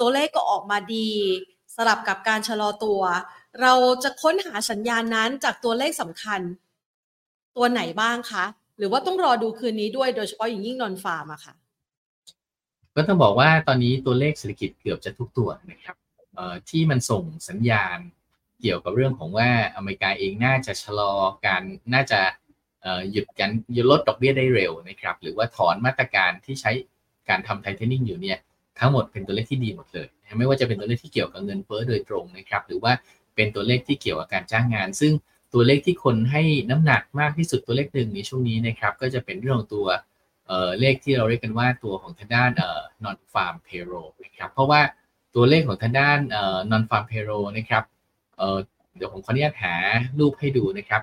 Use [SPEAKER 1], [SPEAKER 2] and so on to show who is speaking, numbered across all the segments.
[SPEAKER 1] ตัวเลขก็ออกมาดี สลับกับการชะลอตัว เราจะค้นหาสัญญาณนั้นจากตัวเลขสำคัญ ตัวไหนบ้างคะ หรือว่าต้องรอดูคืนนี้ด้วยโดยเฉพาะอย่างยิ่งนอนฟาร์มอะค่ะ
[SPEAKER 2] ก็ต้องบอกว่าตอนนี้ตัวเลขเศรษฐกิจเกือบจะทุกตัวนะครับที่มันส่งสัญญาณเกี่ยวกับเรื่องของว่าอเมริกาเองน่าจะชะลอการน่าจะหยุดการยุลดดอกเบี้ยได้เร็วนะครับ หรือว่าถอนมาตรการที่ใช้การทำไทเทนิ่งอยู่เนี่ย ทั้งหมดเป็นตัวเลขที่ดีหมดเลยไม่ว่าจะเป็นตัวเลขที่เกี่ยวกับเงินเฟ้อโดยตรงนะครับหรือว่าเป็นตัวเลขที่เกี่ยวกับการจ้างงาน ซึ่งตัวเลขที่คนให้น้ำหนักมากที่สุดตัวเลขหนึ่งในช่วงนี้นะครับก็จะเป็นเรื่องของตัวเเลขที่เราเรียกกันว่าตัวของทางด้าน non farm payroll นะครับเพราะว่าตัวเลขของทางด้าน non farm payroll นะครับเดี๋ยวผมขออนุญาตหารูปให้ดูนะครับ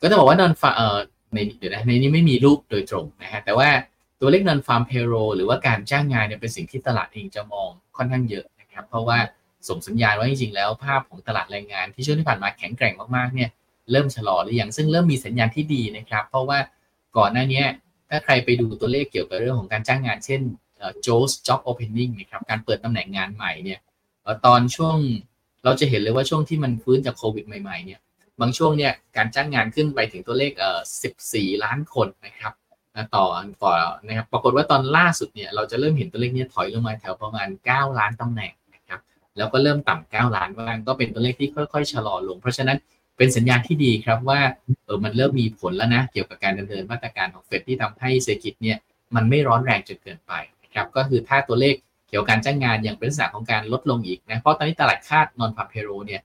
[SPEAKER 2] ก็จะบอกว่า non farm ในเดี๋ยวนะในนี้ไม่มีรูปโดยตรงนะฮะแต่ว่าตัวเลข non farm payroll หรือว่าการจ้างงานเนี่ยเป็นสิ่งที่ตลาดเองจะมองค่อนข้างเยอะนะครับเพราะว่าส่งสัญญาณว่าจริงๆแล้วภาพของตลาดแรงงานที่ช่วงที่ผ่านมาแข็งแกร่งมากๆเนี่ยเริ่มชะลอหรือยังซึ่งเริ่มมีสัญญาณที่ดีนะครับ เพราะว่าก่อนหน้านี้ถ้าใครไปดูตัวเลขเกี่ยวกับเรื่องของการจ้างงานเช่น Joe's Job Opening นะครับการเปิดตำแหน่งงานใหม่เนี่ยตอนช่วงเราจะเห็นเลยว่าช่วงที่มันฟื้นจากโควิดใหม่ๆเนี่ย บางช่วงเนี่ยการจ้างงานขึ้นไปถึงตัวเลขเอ่อ14 ล้านคนนะครับต่อต่อนะครับปรากฏว่าตอนล่าสุดเนี่ยเราจะเริ่มเห็นตัวเลขนี้ถอยลงมาแถวประมาณ 9 ล้านตำแหน่งนะครับแล้วก็เริ่มต่ำ9ล้านบ้างก็เป็นตัวเลขที่ค่อยๆชะลอลง เพราะฉะนั้นเป็นสัญญาณที่ดีครับว่าเออมันเริ่มมีผลแล้วนะเกี่ยวกับการดำเนินมาตรการของเฟดที่ทำให้เศรษฐกิจเนี่ยมันไม่ร้อนแรงจนเกินไปนะครับก็คือถ้าตัวเลขเกี่ยวกับการจ้างงานอย่างเป็นลักษณะของการลดลงอีกนะเพราะตอนนี้ตลาดคาดนอนพาเพโรเนี่ย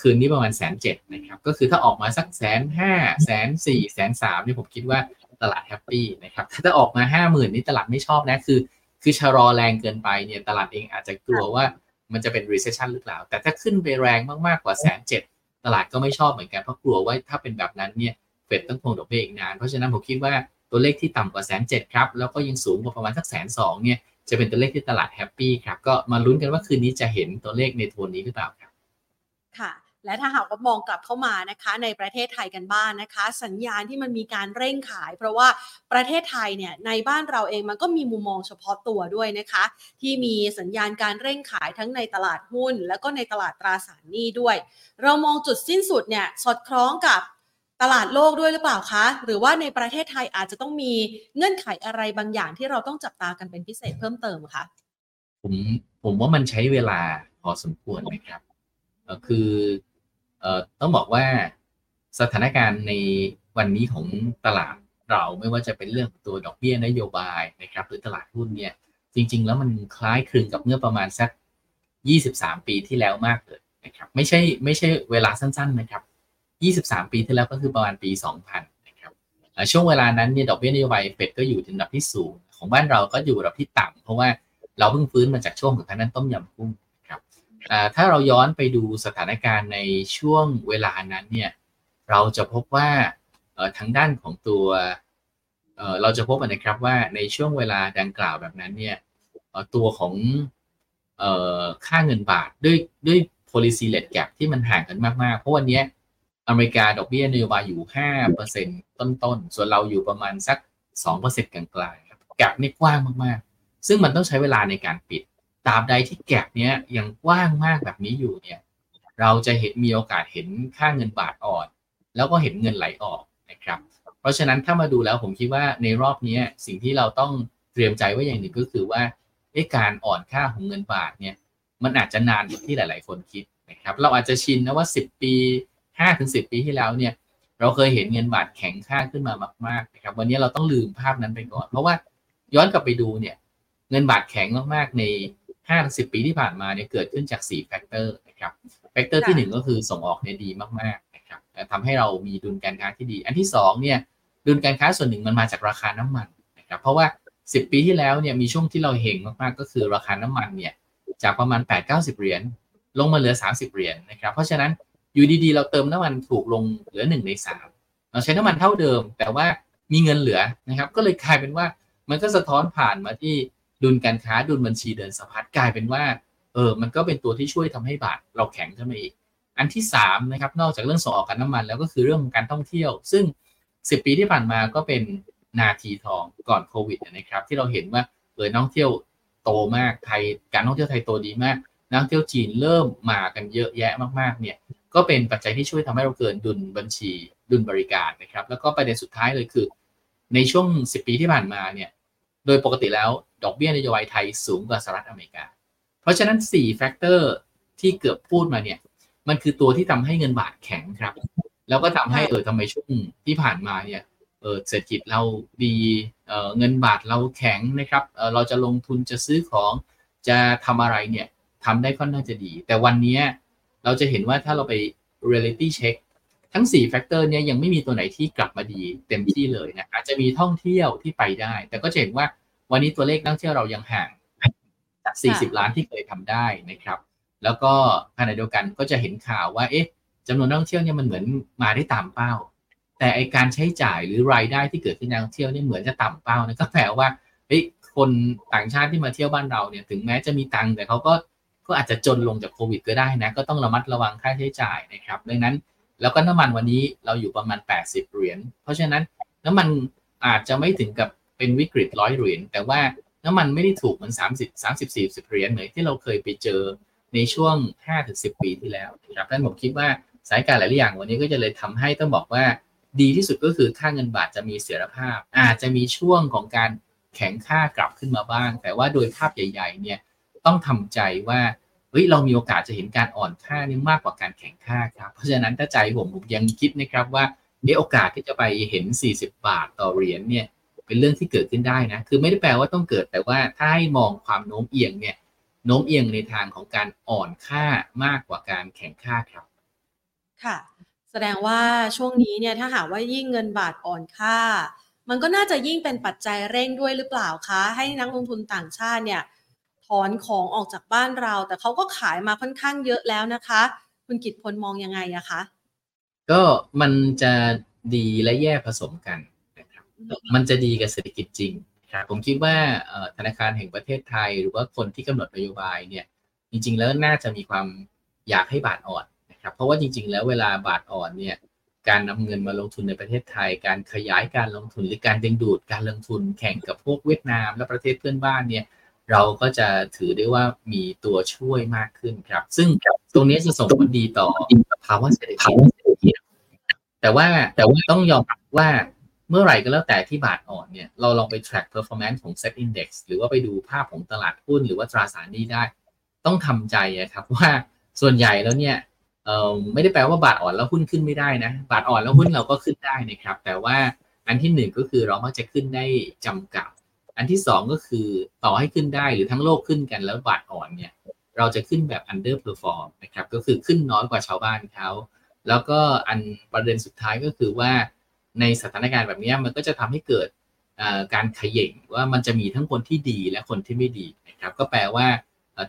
[SPEAKER 2] คืนนี้ประมาณแสนเจ็ดนะครับ ก็คือถ้าออกมาสักแสนห้าแสนสี่แสนสามนี่ผมคิดว่าตลาดแฮปปี้นะครับ ถ้าออกมาห้าหมื่นนี่ตลาดไม่ชอบนะ คือ คือชะลอแรงเกินไปเนี่ยตลาดเองอาจจะกลัวว่ามันจะเป็น recession หรือเปล่า แต่ถ้าขึ้นไปแรงมากๆกว่าแสนเจ็ดตลาดก็ไม่ชอบเหมือนกันเพราะกลัวว่าถ้าเป็นแบบนั้นเนี่ยเฟดต้องคงดอกเบี้ยอีกนาน เพราะฉะนั้นผมคิดว่าตัวเลขที่ต่ำกว่าแสนเจ็ดครับ แล้วก็ยังสูงกว่าประมาณสักแสนสองเนี่ยจะเป็นตัวเลขที่ตลาดแฮปปี้ครับ ก็มาลุ้นกันว่าคืนนี้จะเห็นตัวเลขในโทนนี้หรือเปล่าครับ
[SPEAKER 1] ค่ะ และถ้าหากว่ามองกลับเข้ามานะคะในประเทศไทยกันบ้างนนะคะ สัญญาณที่มันมีการเร่งขาย เพราะว่าประเทศไทยเนี่ยในบ้านเราเองมันก็มีมุมมองเฉพาะตัวด้วยนะคะ ที่มีสัญญาณการเร่งขายทั้งในตลาดหุ้น แล้วก็ในตลาดตราสารหนี้ด้วย เรามองจุดสิ้นสุดเนี่ยสอดคล้องกับตลาดโลกด้วยหรือเปล่าคะ หรือว่าในประเทศไทยอาจจะต้องมีเงื่อนไขอะไรบางอย่างที่เราต้องจับตากันเป็นพิเศษเพิ่มเติมคะ
[SPEAKER 2] ผมผมว่ามันใช้เวลาพอสมควรนะครับคือเอ่อ ต้องบอกว่าสถานการณ์ในวันนี้ของตลาดเราไม่ว่าจะเป็นเรื่องตัวดอกเบี้ยนโยบายนะครับหรือตลาดหุ้นเนี่ยจริง ๆ แล้วมันคล้ายคลึงกับเมื่อประมาณสัก 23 ปีที่แล้วมากเลยนะครับไม่ใช่ไม่ใช่เวลาสั้น ๆ นะครับ 23 ปีที่แล้วก็คือประมาณปี 2000นะครับช่วงเวลานั้นเนี่ยดอกเบี้ยนโยบายเฟดก็อยู่ในระดับที่สูง ของบ้านเราก็อยู่ระดับที่ต่ำเพราะว่าเราเพิ่งฟื้นมาจากช่วงของทางนั้นต้มยำกุ้ง ถ้าเราย้อนไปดูสถานการณ์ในช่วงเวลานั้นเนี่ยเราจะพบว่าทางด้านของตัวเราจะพบนะครับว่าในช่วงเวลาดังกล่าวแบบนั้นเนี่ยตัวของค่าเงินบาทด้วยด้วย policy rate gap ที่มันห่างกันมาก ๆ เพราะวันนี้อเมริกาดอกเบี้ยนโยบายอยู่ 5%ต้น ๆ ส่วนเราอยู่ประมาณสัก 2%กลางๆครับแกลบนี่กว้างมาก ๆ ซึ่งมันต้องใช้เวลาในการปิด ตราบใดที่แกลบเนี้ยยังกว้างมากแบบนี้อยู่เนี่ย เราจะเห็นมีโอกาสเห็นค่าเงินบาทอ่อน แล้วก็เห็นเงินไหลออกนะครับ เพราะฉะนั้นถ้ามาดูแล้วผมคิดว่าในรอบนี้สิ่งที่เราต้องเตรียมใจไว้อย่างหนึ่งก็คือว่าการอ่อนค่าของเงินบาทเนี่ย มันอาจจะนานกว่าที่หลาย ๆ คนคิดนะครับ เราอาจจะชินนะว่า 10 ปี5ถึง10 ปีที่แล้วเนี่ย เราเคยเห็นเงินบาทแข็งค่าขึ้นมามาก ๆ นะครับ วันนี้เราต้องลืมภาพนั้นไปก่อน เพราะว่าย้อนกลับไปดูเนี่ย เงินบาทแข็งมาก ๆ ใน 5ถึง10 ปีที่ผ่านมาเนี่ยเกิดขึ้นจาก 4 factor นะครับ factor ที่ 1 ก็คือส่งออกเนี่ยดีมากๆนะครับทำให้เรามีดุลการค้าที่ดี อันที่2เนี่ยดุลการค้าส่วนหนึ่งมันมาจากราคาน้ำมันนะครับเพราะว่า 10 ปีที่แล้วเนี่ยมีช่วงที่เราเห็งมากๆ ก็คือราคาน้ำมันเนี่ยจากประมาณ 8-90 เหรียญลงมาเหลือ 30 เหรียญนะครับ เพราะฉะนั้นอยู่ดีๆ เราเติมน้ำมันถูกลงเหลือ 1 ใน 3 เราใช้น้ำมันเท่าเดิม แต่ว่ามีเงินเหลือนะครับ ก็เลยกลายเป็นว่ามันก็สะท้อนผ่านมาที่ ดุลการค้าดุลบัญชีเดินสะพัดกลายเป็นว่าเออมันก็เป็นตัวที่ช่วยทำให้บาทเราแข็งขึ้นมาอีก อันที่3นะครับนอกจากเรื่องส่งออกการน้ำมัน แล้วก็คือเรื่องของการท่องเที่ยว ซึ่ง 10 ปีที่ผ่านมาก็เป็นนาทีทองก่อนโควิดนะครับ ที่เราเห็นว่าเออนักท่องเที่ยวโตมากไทยการท่องเที่ยวไทยโตดีมาก นักท่องเที่ยวจีนเริ่มมากันเยอะแยะมากๆเนี่ยก็เป็นปัจจัยที่ช่วยทำให้เราเกินดุลบัญชีดุลบริการนะครับ แล้วก็ประเด็นสุดท้ายเลยคือ ในช่วง 10 ปีที่ผ่านมาเนี่ย โดยปกติแล้วดอกเบี้ยนโยบายไทยสูงกว่าสหรัฐอเมริกา เพราะฉะนั้น 4 factor ที่เกือบพูดมาเนี่ย มันคือตัวที่ทำให้เงินบาทแข็งครับ แล้วก็ทำให้เออทำไมช่วงที่ผ่านมาเนี่ยเออเศรษฐกิจเราดีเออเงินบาทเราแข็งนะครับเออเราจะลงทุนจะซื้อของจะทำอะไรเนี่ยทำได้ค่อนข้างจะดี แต่วันนี้เราจะเห็นว่าถ้าเราไป reality check ทั้ง4 factor เนี่ยยังไม่มีตัวไหนที่กลับมาดีเต็มที่เลยนะอาจจะมีท่องเที่ยวที่ไปได้ แต่ก็จะเห็นว่าวันนี้ตัวเลขนักท่องเที่ยวเรายังห่างจาก 40 ล้านที่เคยทำได้นะครับ แล้วก็ขณะเดียวกันก็จะเห็นข่าวว่าเอ๊ะจำนวนนักท่องเที่ยวเนี่ยมันเหมือนมาได้ตามเป้า แต่ไอการใช้จ่ายหรือรายได้ที่เกิดขึ้นนักท่องเที่ยวเนี่ยเหมือนจะต่ำเป้านะก็แปลว่าเฮ้ยคนต่างชาติที่มาเที่ยวบ้านเราเนี่ยถึงแม้จะมีตังค์แต่เขาก็ก็อาจจะจนลงจากโควิดก็ได้นะก็ต้องระมัดระวังค่าใช้จ่ายนะครับ ดังนั้น แล้วก็น้ำมันวันนี้เราอยู่ประมาณ 80 เหรียญ เพราะฉะนั้นน้ำมันอาจจะไม่ถึงกับเป็นวิกฤตร้อยเหรียญ แต่ว่าน้ำมันไม่ได้ถูกเหมือน 30 30 40เหรียญเหมือนที่เราเคยไปเจอในช่วง 5-10 ปีที่แล้วนะครับดังนั้นผมคิดว่าสายการหลายอย่างวันนี้ก็จะเลยทำให้ต้องบอกว่าดีที่สุดก็คือค่าเงินบาทจะมีเสถียรภาพ อาจจะมีช่วงของการแข็งค่ากลับขึ้นมาบ้าง แต่ว่าโดยภาพใหญ่ ๆ เนี่ยต้องทำใจว่า เฮ้ยเรามีโอกาสจะเห็นการอ่อนค่านี่มากกว่าการแข็งค่าครับ เพราะฉะนั้นถ้าใจผมผมยังคิดนะครับว่าเอโอกาสที่จะไปเห็น 40 บาทต่อเหรียญเนี่ยเป็นเรื่องที่เกิดขึ้นได้นะ คือไม่ได้แปลว่าต้องเกิดแต่ว่าถ้าให้มองความโน้มเอียงเนี่ยโน้มเอียงในทางของการอ่อนค่ามากกว่าการแข็งค่าครับ
[SPEAKER 1] ค่ะ แสดงว่าช่วงนี้เนี่ยถ้าหากว่ายิ่งเงินบาทอ่อนค่า มันก็น่าจะยิ่งเป็นปัจจัยเร่งด้วยหรือเปล่าคะ ให้นักลงทุนต่างชาติเนี่ย ถอนของออกจากบ้านเรา แต่เขาก็ขายมาค่อนข้างเยอะแล้วนะคะ คุณกิตพลมองยังไงอะคะ
[SPEAKER 2] ก็มันจะดีและแย่ผสมกันนะครับมันจะดีกับเศรษฐกิจจริงครับผมคิดว่าธนาคารแห่งประเทศไทย หรือว่าคนที่กำหนดนโยบายเนี่ยจริง ๆ แล้วน่าจะมีความอยากให้บาทอ่อนนะครับเพราะว่าจริง ๆ แล้วเวลาบาทอ่อนเนี่ยการนำเงินมาลงทุนในประเทศไทย การขยายการลงทุนหรือการดึงดูดการลงทุนแข่งกับพวกเวียดนาม และประเทศเพื่อนบ้านเนี่ย เราก็จะถือได้ว่ามีตัวช่วยมากขึ้นครับ ซึ่งตรงนี้จะส่งผลดีต่อภาวะเศรษฐกิจแต่ว่าแต่ว่าต้องยอมรับว่าเมื่อไหร่ก็แล้วแต่ที่บาทอ่อนเนี่ย เราลองไป track performance ของ set index หรือว่าไปดูภาพของตลาดหุ้นหรือว่าตราสารหนี้ได้ ต้องทำใจครับว่าส่วนใหญ่แล้วเนี่ยเออไม่ได้แปลว่าบาทอ่อนแล้วหุ้นขึ้นไม่ได้นะ บาทอ่อนแล้วหุ้นเราก็ขึ้นได้นะครับ แต่ว่าอันที่หนึ่งก็คือเรามักจะขึ้นได้จำกัด อันที่สองก็คือต่อให้ขึ้นได้หรือทั้งโลกขึ้นกันแล้วบาทอ่อนเนี่ย เราจะขึ้นแบบ underperform นะครับ ก็คือขึ้นน้อยกว่าชาวบ้านเขาแล้วก็อันประเด็นสุดท้ายก็คือว่าในสถานการณ์แบบนี้มันก็จะทำให้เกิดการขย่งว่ามันจะมีทั้งคนที่ดีและคนที่ไม่ดีนะครับ ก็แปลว่า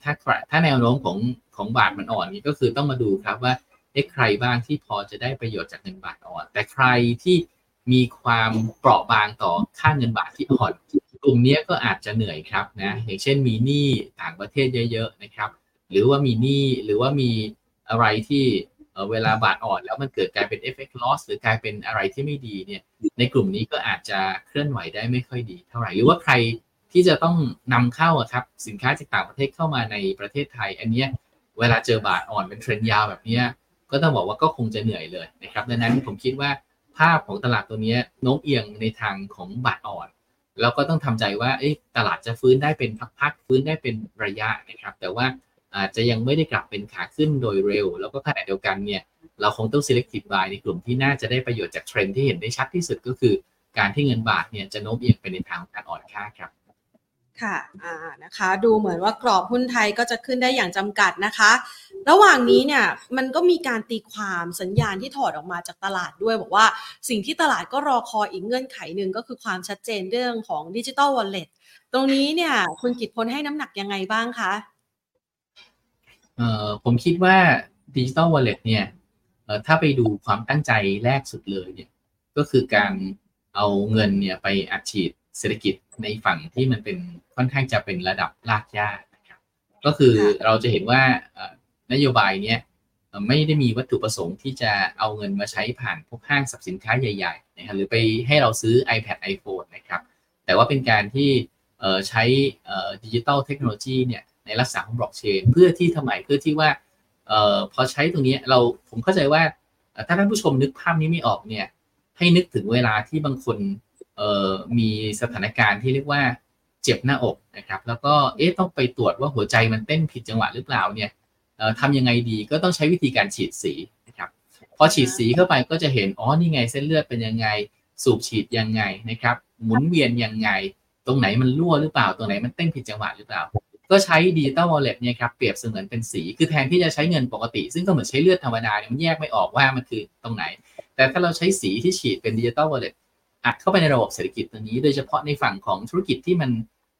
[SPEAKER 2] ถ้าถ้าแนวโน้มของของบาทมันอ่อนนี่ก็คือต้องมาดูครับว่าเอ๊ะใครบ้างที่พอจะได้ประโยชน์จากเงินบาทอ่อน แต่ใครที่มีความเปราะบางต่อค่าเงินบาทที่อ่อน กลุ่มนี้ก็อาจจะเหนื่อยครับนะอย่างเช่นมีหนี้ต่างประเทศเยอะๆนะครับ หรือว่ามีหนี้หรือว่ามีอะไรที่เวลาบาทอ่อนแล้วมันเกิดกลายเป็น effect loss หรือกลายเป็นอะไรที่ไม่ดีเนี่ย ในกลุ่มนี้ก็อาจจะเคลื่อนไหวได้ไม่ค่อยดีเท่าไหร่ หรือว่าใครที่จะต้องนำเข้าครับสินค้าจากต่างประเทศเข้ามาในประเทศไทย อันนี้เวลาเจอบาทอ่อนเป็นเทรนยาวแบบนี้ก็ต้องบอกว่าก็คงจะเหนื่อยเลยนะครับดังนั้นผมคิดว่าภาพของตลาดตัวนี้โน้มเอียงในทางของบาทอ่อน เราก็ต้องทำใจว่าตลาดจะฟื้นได้เป็นพักๆฟื้นได้เป็นระยะนะครับ แต่ว่าอาจจะยังไม่ได้กลับเป็นขาขึ้นโดยเร็ว แล้วก็ขณะเดียวกันเนี่ยเราคงต้อง selective buy ในกลุ่มที่น่าจะได้ประโยชน์จากเทรนด์ที่เห็นได้ชัดที่สุดก็คือ การที่เงินบาทเนี่ยจะโน้มเอียงไปในทางการอ่อนค่าครับ
[SPEAKER 1] ค่ะอ่านะคะ ดูเหมือนว่ากรอบหุ้นไทยก็จะขึ้นได้อย่างจำกัดนะคะ ระหว่างนี้เนี่ยมันก็มีการตีความสัญญาณที่ถอดออกมาจากตลาดด้วย บอกว่าสิ่งที่ตลาดก็รอคอยอีกเงื่อนไขหนึ่งก็คือความชัดเจนเรื่องของดิจิตอลวอลเล็ตตรงนี้เนี่ยคุณกิตพลให้น้ำหนักยังไงบ้างคะ
[SPEAKER 2] เอ่อผมคิดว่าดิจิตอลวอลเล็ตเนี่ยเอ่อถ้าไปดูความตั้งใจแรกสุดเลยเนี่ยก็คือการเอาเงินเนี่ยไปอัดฉีด เศรษฐกิจในฝั่งที่มันเป็นค่อนข้างจะเป็นระดับรากหญ้านะครับก็คือเราจะเห็นว่านโยบายเนี้ยไม่ได้มีวัตถุประสงค์ที่จะเอาเงินมาใช้ผ่านพวกห้างสรรพสินค้าใหญ่ๆนะครับหรือไปให้เราซื้อ iPad iPhone นะครับแต่ว่าเป็นการที่ใช้ digital technology เนี่ยในลักษณะของบล็อกเชนเพื่อที่ทำไมเพื่อที่ว่าพอใช้ตรงนี้เราผมเข้าใจว่าถ้าท่านผู้ชมนึกภาพนี้ไม่ออกเนี่ยให้นึกถึงเวลาที่บางคน มีสถานการณ์ที่เรียกว่าเจ็บหน้าอกนะครับแล้วก็เอ๊ะต้องไปตรวจว่าหัวใจมันเต้นผิดจังหวะหรือเปล่าเนี่ยทำยังไงดีก็ต้องใช้วิธีการฉีดสีนะครับพอฉีดสีเข้าไปก็จะเห็นอ๋อนี่ไงเส้นเลือดเป็นยังไง สูบฉีดยังไงนะครับหมุนเวียนยังไง ตรงไหนมันรั่วหรือเปล่า ตรงไหนมันเต้นผิดจังหวะหรือเปล่า ก็ใช้ดิจิตอลวอลเล็ตเนี่ยครับเปรียบเสมือนเป็นสี คือแทนที่จะใช้เงินปกติ ซึ่งก็เหมือนใช้เลือดธรรมดาเนี่ยมันแยกไม่ออกว่ามันคือตรงไหน แต่ถ้าเราใช้สีที่ฉีดเป็นดิจิตอลวอลเล็ต อัดเข้าไปในระบบเศรษฐกิจตรงนี้ โดยเฉพาะในฝั่งของธุรกิจที่มัน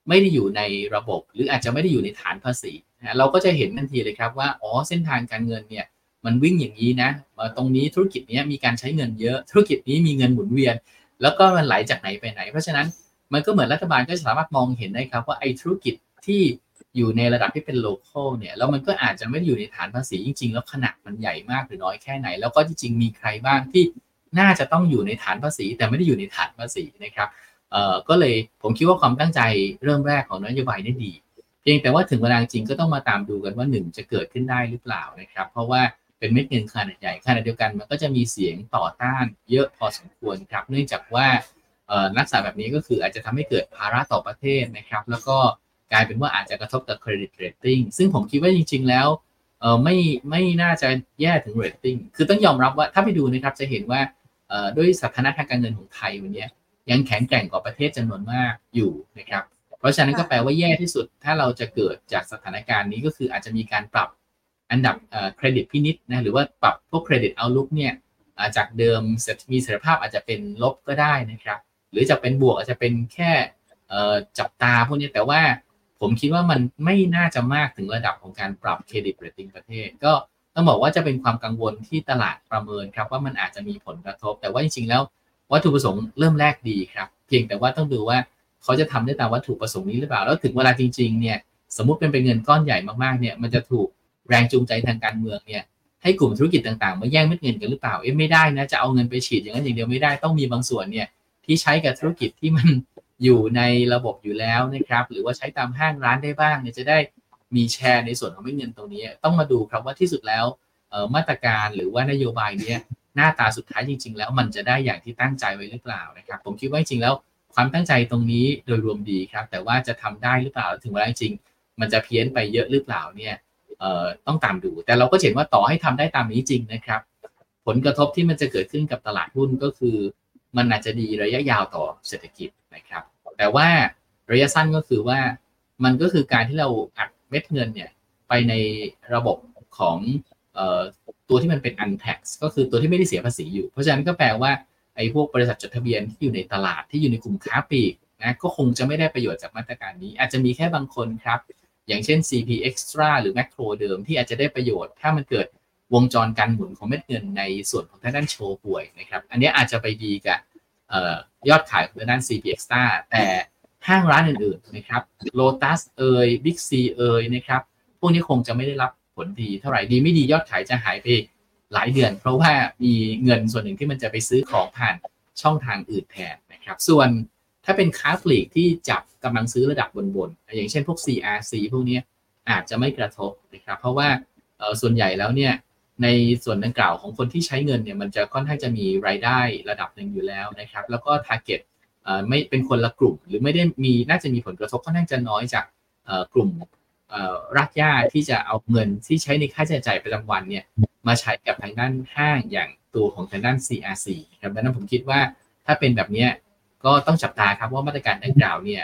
[SPEAKER 2] ไม่ได้อยู่ในระบบ หรืออาจจะไม่ได้อยู่ในฐานภาษีนะเราก็จะเห็นทันทีเลยครับว่าอ๋อเส้นทางการเงินเนี่ยมันวิ่งอย่างนี้นะตรงนี้ธุรกิจนี้มีการใช้เงินเยอะ ธุรกิจนี้มีเงินหมุนเวียน แล้วก็มันไหลจากไหนไปไหน เพราะฉะนั้นมันก็เหมือนรัฐบาลก็สามารถมองเห็นได้ครับว่าไอ้ธุรกิจที่อยู่ในระดับที่เป็นโลเคอลเนี่ยแล้วมันก็อาจจะไม่ได้อยู่ในฐานภาษีจริง ๆ แล้วขนาดมันใหญ่มากหรือน้อยแค่ไหน แล้วก็จริงๆมีใครบ้างที่ น่าจะต้องอยู่ในฐานภาษี แต่ไม่ได้อยู่ในฐานภาษีนะครับเอ่อก็เลยผมคิดว่าความตั้งใจเริ่มแรกของนโยบายนี่ดี เพียงแต่ว่าถึงเวลาจริงก็ต้องมาตามดูกันว่าหนึ่งจะเกิดขึ้นได้หรือเปล่านะครับ เพราะว่าเป็นเม็ดเงินขนาดใหญ่ขนาดเดียวกันมันก็จะมีเสียงต่อต้านเยอะพอสมควรครับ เนื่องจากว่าลักษณะแบบนี้ก็คืออาจจะทำให้เกิดภาระต่อประเทศนะครับ แล้วก็กลายเป็นว่าอาจจะกระทบกับ credit rating ซึ่งผมคิดว่าจริง ๆ แล้วเออไม่ไม่น่าจะแย่ถึงเรตติ้งคือต้องยอมรับว่าถ้าไปดูนะครับจะเห็นว่า ด้วยสถานะทางการเงินของไทยวันนี้ยังแข็งแกร่งกว่าประเทศจำนวนมากอยู่นะครับ เพราะฉะนั้นก็แปลว่าแย่ที่สุดถ้าเราจะเกิดจากสถานการณ์นี้ก็คืออาจจะมีการปรับอันดับเครดิตพินิจนะหรือว่าปรับพวก credit outlook เนี่ยจากเดิมมีเสถียรภาพอาจจะเป็นลบก็ได้นะครับ หรือจะเป็นบวกอาจจะเป็นแค่จับตาพวกนี้แต่ว่าผมคิดว่ามันไม่น่าจะมากถึงระดับของการปรับ credit rating ประเทศ ก็ ต้องบอกว่าจะเป็นความกังวลที่ตลาดประเมินครับว่ามันอาจจะมีผลกระทบ แต่ว่าจริงๆแล้ววัตถุประสงค์เริ่มแรกดีครับ เพียงแต่ว่าต้องดูว่าเขาจะทำได้ตามวัตถุประสงค์นี้หรือเปล่า แล้วถึงเวลาจริงๆเนี่ยสมมุติเป็นเป็นเงินก้อนใหญ่มากๆเนี่ยมันจะถูกแรงจูงใจทางการเมืองเนี่ยให้กลุ่มธุรกิจต่างๆ มาแย่งเม็ดเงินกันหรือเปล่าเอ๊ะไม่ได้นะจะเอาเงินไปฉีดอย่างนั้นอย่างเดียวไม่ได้ต้องมีบางส่วนเนี่ยที่ใช้กับธุรกิจที่มันอยู่ในระบบอยู่แล้วนะครับหรือว่าใช้ตามห้างร้านได้บ้างเนี่ยจะได้ มีแชร์ในส่วนของเม็ดเงินตรงนี้ ต้องมาดูครับว่าที่สุดแล้วมาตรการหรือว่านโยบายนี้หน้าตาสุดท้ายจริง ๆ แล้วมันจะได้อย่างที่ตั้งใจไว้หรือเปล่านะครับ ผมคิดว่าจริงแล้วความตั้งใจตรงนี้โดยรวมดีครับ แต่ว่าจะทำได้หรือเปล่าถึงเวลาจริง มันจะเพี้ยนไปเยอะหรือเปล่าเนี่ยต้องตามดู แต่เราก็เห็นว่าต่อให้ทำได้ตามนี้จริงนะครับ ผลกระทบที่มันจะเกิดขึ้นกับตลาดหุ้นก็คือ มันอาจจะดีระยะยาวต่อเศรษฐกิจนะครับ แต่ว่าระยะสั้นก็คือว่ามันก็คือการที่เราอัด เม็ดเงินเนี่ยไปในระบบของตัวที่มันเป็น untax ก็คือตัวที่ไม่ได้เสียภาษีอยู่ เพราะฉะนั้นก็แปลว่าไอ้พวกบริษัทจดทะเบียนที่อยู่ในตลาดที่อยู่ในกลุ่มค้าปลีกนะก็คงจะไม่ได้ประโยชน์จากมาตรการนี้ อาจจะมีแค่บางคนครับ อย่างเช่น CP Extra หรือ Macro เดิมที่อาจจะได้ประโยชน์ ถ้ามันเกิดวงจรการหมุนของเม็ดเงินในส่วนของทางด้านโชว์ป่วยนะครับ อันนี้อาจจะไปดีกับยอดขายของทางด้าน CP Extra แต่ ห้างร้านอื่นๆนะครับ Lotus เอ่ย Big C เอยนะครับพวกนี้คงจะไม่ได้รับผลดีเท่าไหร่ดีไม่ดียอดขายจะหายไปหลายเดือน เพราะว่ามีเงินส่วนหนึ่งที่มันจะไปซื้อของผ่านช่องทางอื่นแทนนะครับ ส่วนถ้าเป็นค้าปลีกที่จับกำลังซื้อระดับบนๆ อย่างเช่นพวก CRC พวกนี้อาจจะไม่กระทบนะครับ เพราะว่าส่วนใหญ่แล้วเนี่ยในส่วนดังกล่าวของคนที่ใช้เงินเนี่ยมันจะค่อนข้างจะมีรายได้ระดับหนึ่งอยู่แล้วนะครับ แล้วก็ target ไม่เป็นคนละกลุ่ม หรือไม่ได้มีน่าจะมีผลกระทบค่อนข้างจะน้อยจากกลุ่มรักย่าที่จะเอาเงินที่ใช้ในค่าใช้จ่ายประจำวันเนี่ยมาใช้กับทางด้านห้างอย่างตัวของทางด้าน CRC ครับดังนั้นผมคิดว่าถ้าเป็นแบบนี้ก็ต้องจับตาครับว่ามาตรการดังกล่าวเนี่ย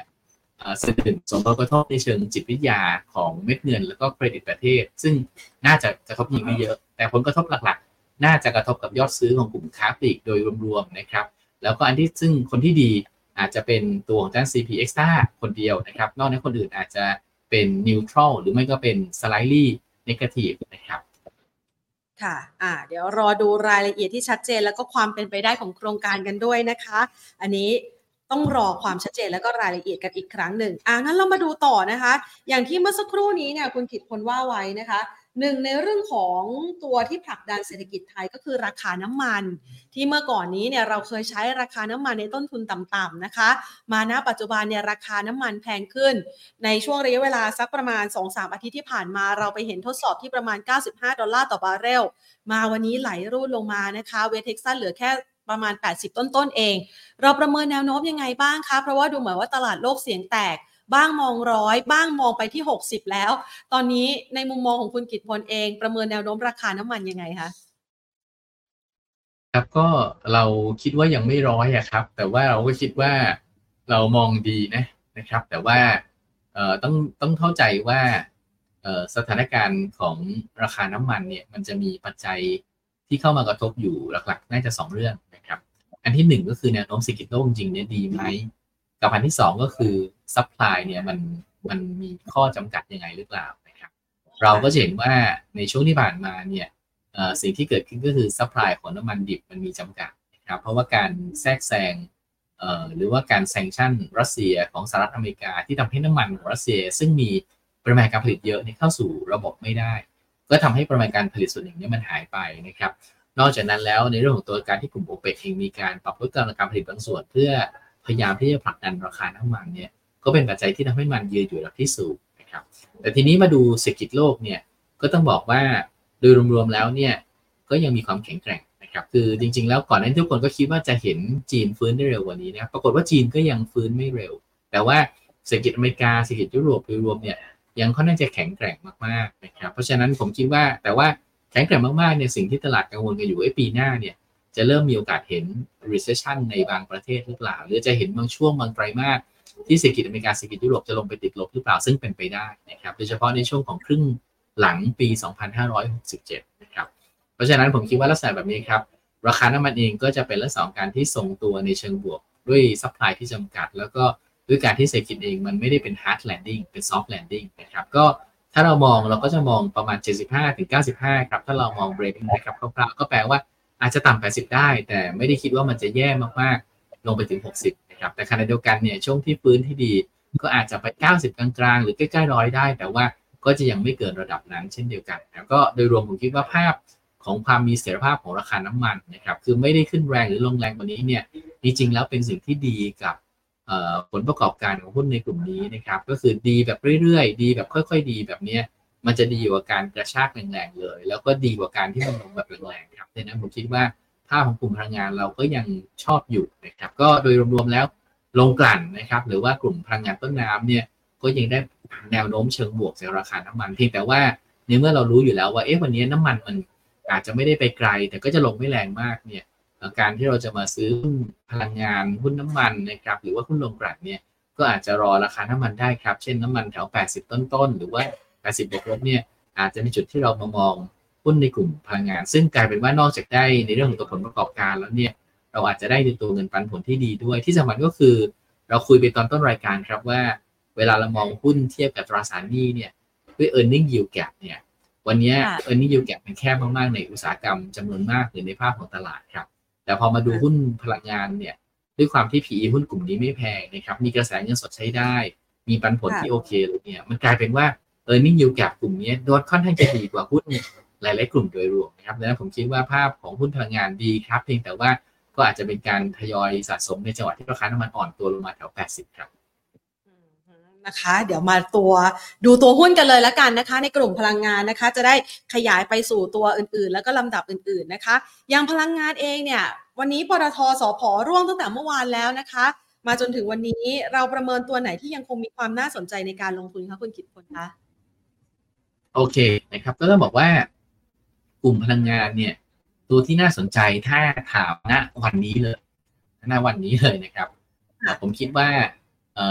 [SPEAKER 2] สื่อถึงสมผลกระทบในเชิงจิตวิทยาของเม็ดเงิน แล้วก็เครดิตประเทศ ซึ่งน่าจะกระทบยิงไม่เยอะ แต่ผลกระทบหลักๆ น่าจะกระทบกับยอดซื้อของกลุ่มค้าปลีกโดยรวมๆนะครับ แล้วก็อันที่ซึ่งคนที่ดีอาจจะเป็นตัวของด้าน CP Extra คนเดียวนะครับ นอกนั้นคนอื่นอาจจะเป็นนิวทรัลหรือไม่ก็เป็นสไลด์เนกาทีฟนะครับ
[SPEAKER 1] ค่ะอ่าเดี๋ยวรอดูรายละเอียดที่ชัดเจน แล้วก็ความเป็นไปได้ของโครงการกันด้วยนะคะ อันนี้ต้องรอความชัดเจนแล้วก็รายละเอียดกันอีกครั้งหนึ่งอ่างั้นเรามาดูต่อนะคะ อย่างที่เมื่อสักครู่นี้เนี่ยคุณกิตพลว่าไว้นะคะ หนึ่งในเรื่องของตัวที่ผลักดันเศรษฐกิจไทยก็คือราคาน้ำมัน ที่เมื่อก่อนนี้เนี่ยเราเคยใช้ราคาน้ำมันในต้นทุนต่ำๆนะคะ มาณปัจจุบันเนี่ยราคาน้ำมันแพงขึ้น ในช่วงระยะเวลาสักประมาณ 2-3 อาทิตย์ที่ผ่านมาเราไปเห็นทดสอบที่ประมาณ 95 ดอลลาร์ต่อบาร์เรลมาวันนี้ไหลรูดลงมานะคะเวสต์เท็กซัสเหลือแค่ประมาณ 80 ต้นๆเอง เราประเมินแนวโน้มยังไงบ้างคะ เพราะว่าดูเหมือนว่าตลาดโลกเสียงแตก บ้างมองร้อยบ้างมองไปที่ 60 แล้ว ตอนนี้ในมุมมองของคุณกิตพลเอง ประเมินแนวโน้มราคาน้ำมันยังไงคะ
[SPEAKER 2] ครับก็เราคิดว่ายังไม่ร้อยอะครับ แต่ว่าเราก็คิดว่าเรามองดีนะนะครับ แต่ว่าต้องต้องเข้าใจว่าสถานการณ์ของราคาน้ำมันเนี่ยมันจะมีปัจจัยที่เข้ามากระทบอยู่หลักๆ น่าจะสองเรื่องนะครับ อันที่หนึ่งก็คือแนวโน้มเศรษฐกิจโลกจริงเนี่ยดีไหม กับอันที่สองก็คือ supply เนี่ยมันมันมีข้อจำกัดยังไงหรือเปล่านะครับ เราก็จะเห็นว่าในช่วงที่ผ่านมาเนี่ยสิ่งที่เกิดขึ้นก็คือ supply ของน้ำมันดิบมันมีจำกัดนะครับ เพราะว่าการแทรกแซงหรือว่าการ sanction รัสเซียของสหรัฐอเมริกาที่ทำให้น้ำมันของรัสเซีย ซึ่งมีปริมาณการผลิตเยอะเข้าสู่ระบบไม่ได้ ก็ทำให้ปริมาณการผลิตส่วนหนึ่งนี้มันหายไปนะครับ นอกจากนั้นแล้วในเรื่องของตัวการที่กลุ่มโอเปกเองมีการปรับลดกำลังการผลิตบางส่วน เพื่อ พยายามที่จะผลักดันราคาน้ำมันเนี่ยก็เป็นปัจจัยที่ทำให้มันยืนอยู่ระดับที่สูงนะครับ แต่ทีนี้มาดูเศรษฐกิจโลกเนี่ยก็ต้องบอกว่าโดยรวมๆแล้วเนี่ยก็ยังมีความแข็งแกร่งนะครับคือจริงๆ แล้วก่อนหน้านี้ทุกคนก็คิดว่าจะเห็นจีนฟื้นได้เร็วกว่านี้นะครับปรากฏว่าจีนก็ยังฟื้นไม่เร็ว แต่ว่าเศรษฐกิจอเมริกาเศรษฐกิจยุโรปโดยรวมเนี่ยยังค่อนข้างจะแข็งแกร่งมากๆนะครับเพราะฉะนั้นผมคิดว่าแต่ว่าแข็งแกร่งมากๆเนี่ยสิ่งที่ตลาดกังวลกันอยู่ไอ้ปีหน้าเนี่ย จะเริ่มมีโอกาสเห็น recession ในบางประเทศหรือเปล่า หรือจะเห็นบางช่วงบางไตรมาสที่เศรษฐกิจอเมริกาเศรษฐกิจยุโรปจะลงไปติดลบหรือเปล่าซึ่งเป็นไปได้นะครับโดยเฉพาะในช่วงของครึ่งหลังปี 2567 นะครับ เพราะฉะนั้นผมคิดว่าลักษณะแบบนี้ครับ ราคาน้ำมันเองก็จะเป็นลักษณะการที่ทรงตัวในเชิงบวก ด้วยซัพพลายที่จำกัด แล้วก็ด้วยการที่เศรษฐกิจเองมันไม่ได้เป็น hard landing เป็น soft landing นะครับ ก็ถ้าเรามองเราก็จะมองประมาณ 75-95 ครับ ถ้าเรามอง break นะครับคร่าวๆก็แปลว่า อาจจะต่ำ80 ได้ แต่ไม่ได้คิดว่ามันจะแย่มากๆ ลงไปถึง 60นะครับแต่ขณะเดียวกันเนี่ยช่วงที่ฟื้นที่ดีก็อาจจะไป 90 กลางๆ หรือใกล้ๆร้อยได้ แต่ว่าก็จะยังไม่เกินระดับนั้นเช่นเดียวกันแล้วก็โดยรวมผมคิดว่าภาพของความมีเสถียรภาพของราคาน้ำมันนะครับคือไม่ได้ขึ้นแรงหรือลงแรงกว่านี้เนี่ยจริงๆแล้วเป็นสิ่งที่ดีกับผลประกอบการของหุ้นในกลุ่มนี้นะครับก็คือดีแบบเรื่อยๆ ดีแบบค่อย ๆ ดีแบบนี้ มันจะดีกว่าการกระชากแรงๆเลย แล้วก็ดีกว่าการที่มันลงแบบแรงๆครับดังนั้นผมคิดว่าภาพของกลุ่มพลังงานเราก็ยังชอบอยู่นะครับ ก็โดยรวมๆแล้วลงกลั่นนะครับ หรือว่ากลุ่มพลังงานต้นน้ำเนี่ยก็ยังได้แนวโน้มเชิงบวกจากราคาน้ำมันเพียงแต่ว่าในเมื่อเรารู้อยู่แล้วว่าเอ๊ะวันนี้น้ำมันมันอาจจะไม่ได้ไปไกล แต่ก็จะลงไม่แรงมากเนี่ยการที่เราจะมาซื้อหุ้นพลังงานหุ้นน้ำมันนะครับหรือว่าหุ้นลงกลั่นเนี่ยก็อาจจะรอราคาน้ำมันได้ครับ เช่นน้ำมันแถว 80 ต้นๆ หรือว่า 80บวกลบเนี่ยอาจจะในจุดที่เรามามองหุ้นในกลุ่มพลังงาน ซึ่งกลายเป็นว่านอกจากได้ในเรื่องของตัวผลประกอบการแล้วเนี่ยเราอาจจะได้ในตัวเงินปันผลที่ดีด้วย ที่สำคัญก็คือ เราคุยไปตอนต้นรายการครับว่า เวลาเรามองหุ้นเทียบกับตราสารหนี้เนี่ยด้วย e a r n i n g yield gap เนี่ยวันนี้ e a r n i n g yield gap มันแคบมากๆในอุตสาหกรรมจำนวนมากหรือในภาพของตลาดครับ แต่พอมาดูหุ้นพลังงานเนี่ยด้วยความที่ PE หุ้นกลุ่มนี้ไม่แพงนะครับมีกระแสเงินสดใช้ได้ มีปันผลที่โอเคเลยเนี่ยมันกลายเป็นว่า e a r n i n g yield gap กลุ่มนี้โดค่อนข้างจะดีกว่าหุ้นหลายๆกลุ่มโดยรวมนะครับดังนั้นผมคิดว่าภาพของหุ้นพลังงานดีครับ เพียงแต่ว่าก็อาจจะเป็นการทยอยสะสมในจังหวะที่ราคาน้ำมันอ่อนตัวลงมาแถว 80 ครับ
[SPEAKER 1] นะคะ เดี๋ยวมาตัวดูตัวหุ้นกันเลยละกันนะคะ ในกลุ่มพลังงานนะคะ จะได้ขยายไปสู่ตัวอื่นๆ แล้วก็ลำดับอื่นๆนะคะ อย่างพลังงานเองเนี่ย วันนี้ปตทสพร่วงตั้งแต่เมื่อวานแล้วนะคะ มาจนถึงวันนี้เราประเมินตัวไหนที่ยังคงมีความน่าสนใจในการลงทุนคะคุณกิตพลคะ
[SPEAKER 2] โอเคนะครับ ก็ต้องบอกว่ากลุ่มพลังงานเนี่ย ตัวที่น่าสนใจถ้าถามณวันนี้เลยณวันนี้เลยนะครับ ผมคิดว่า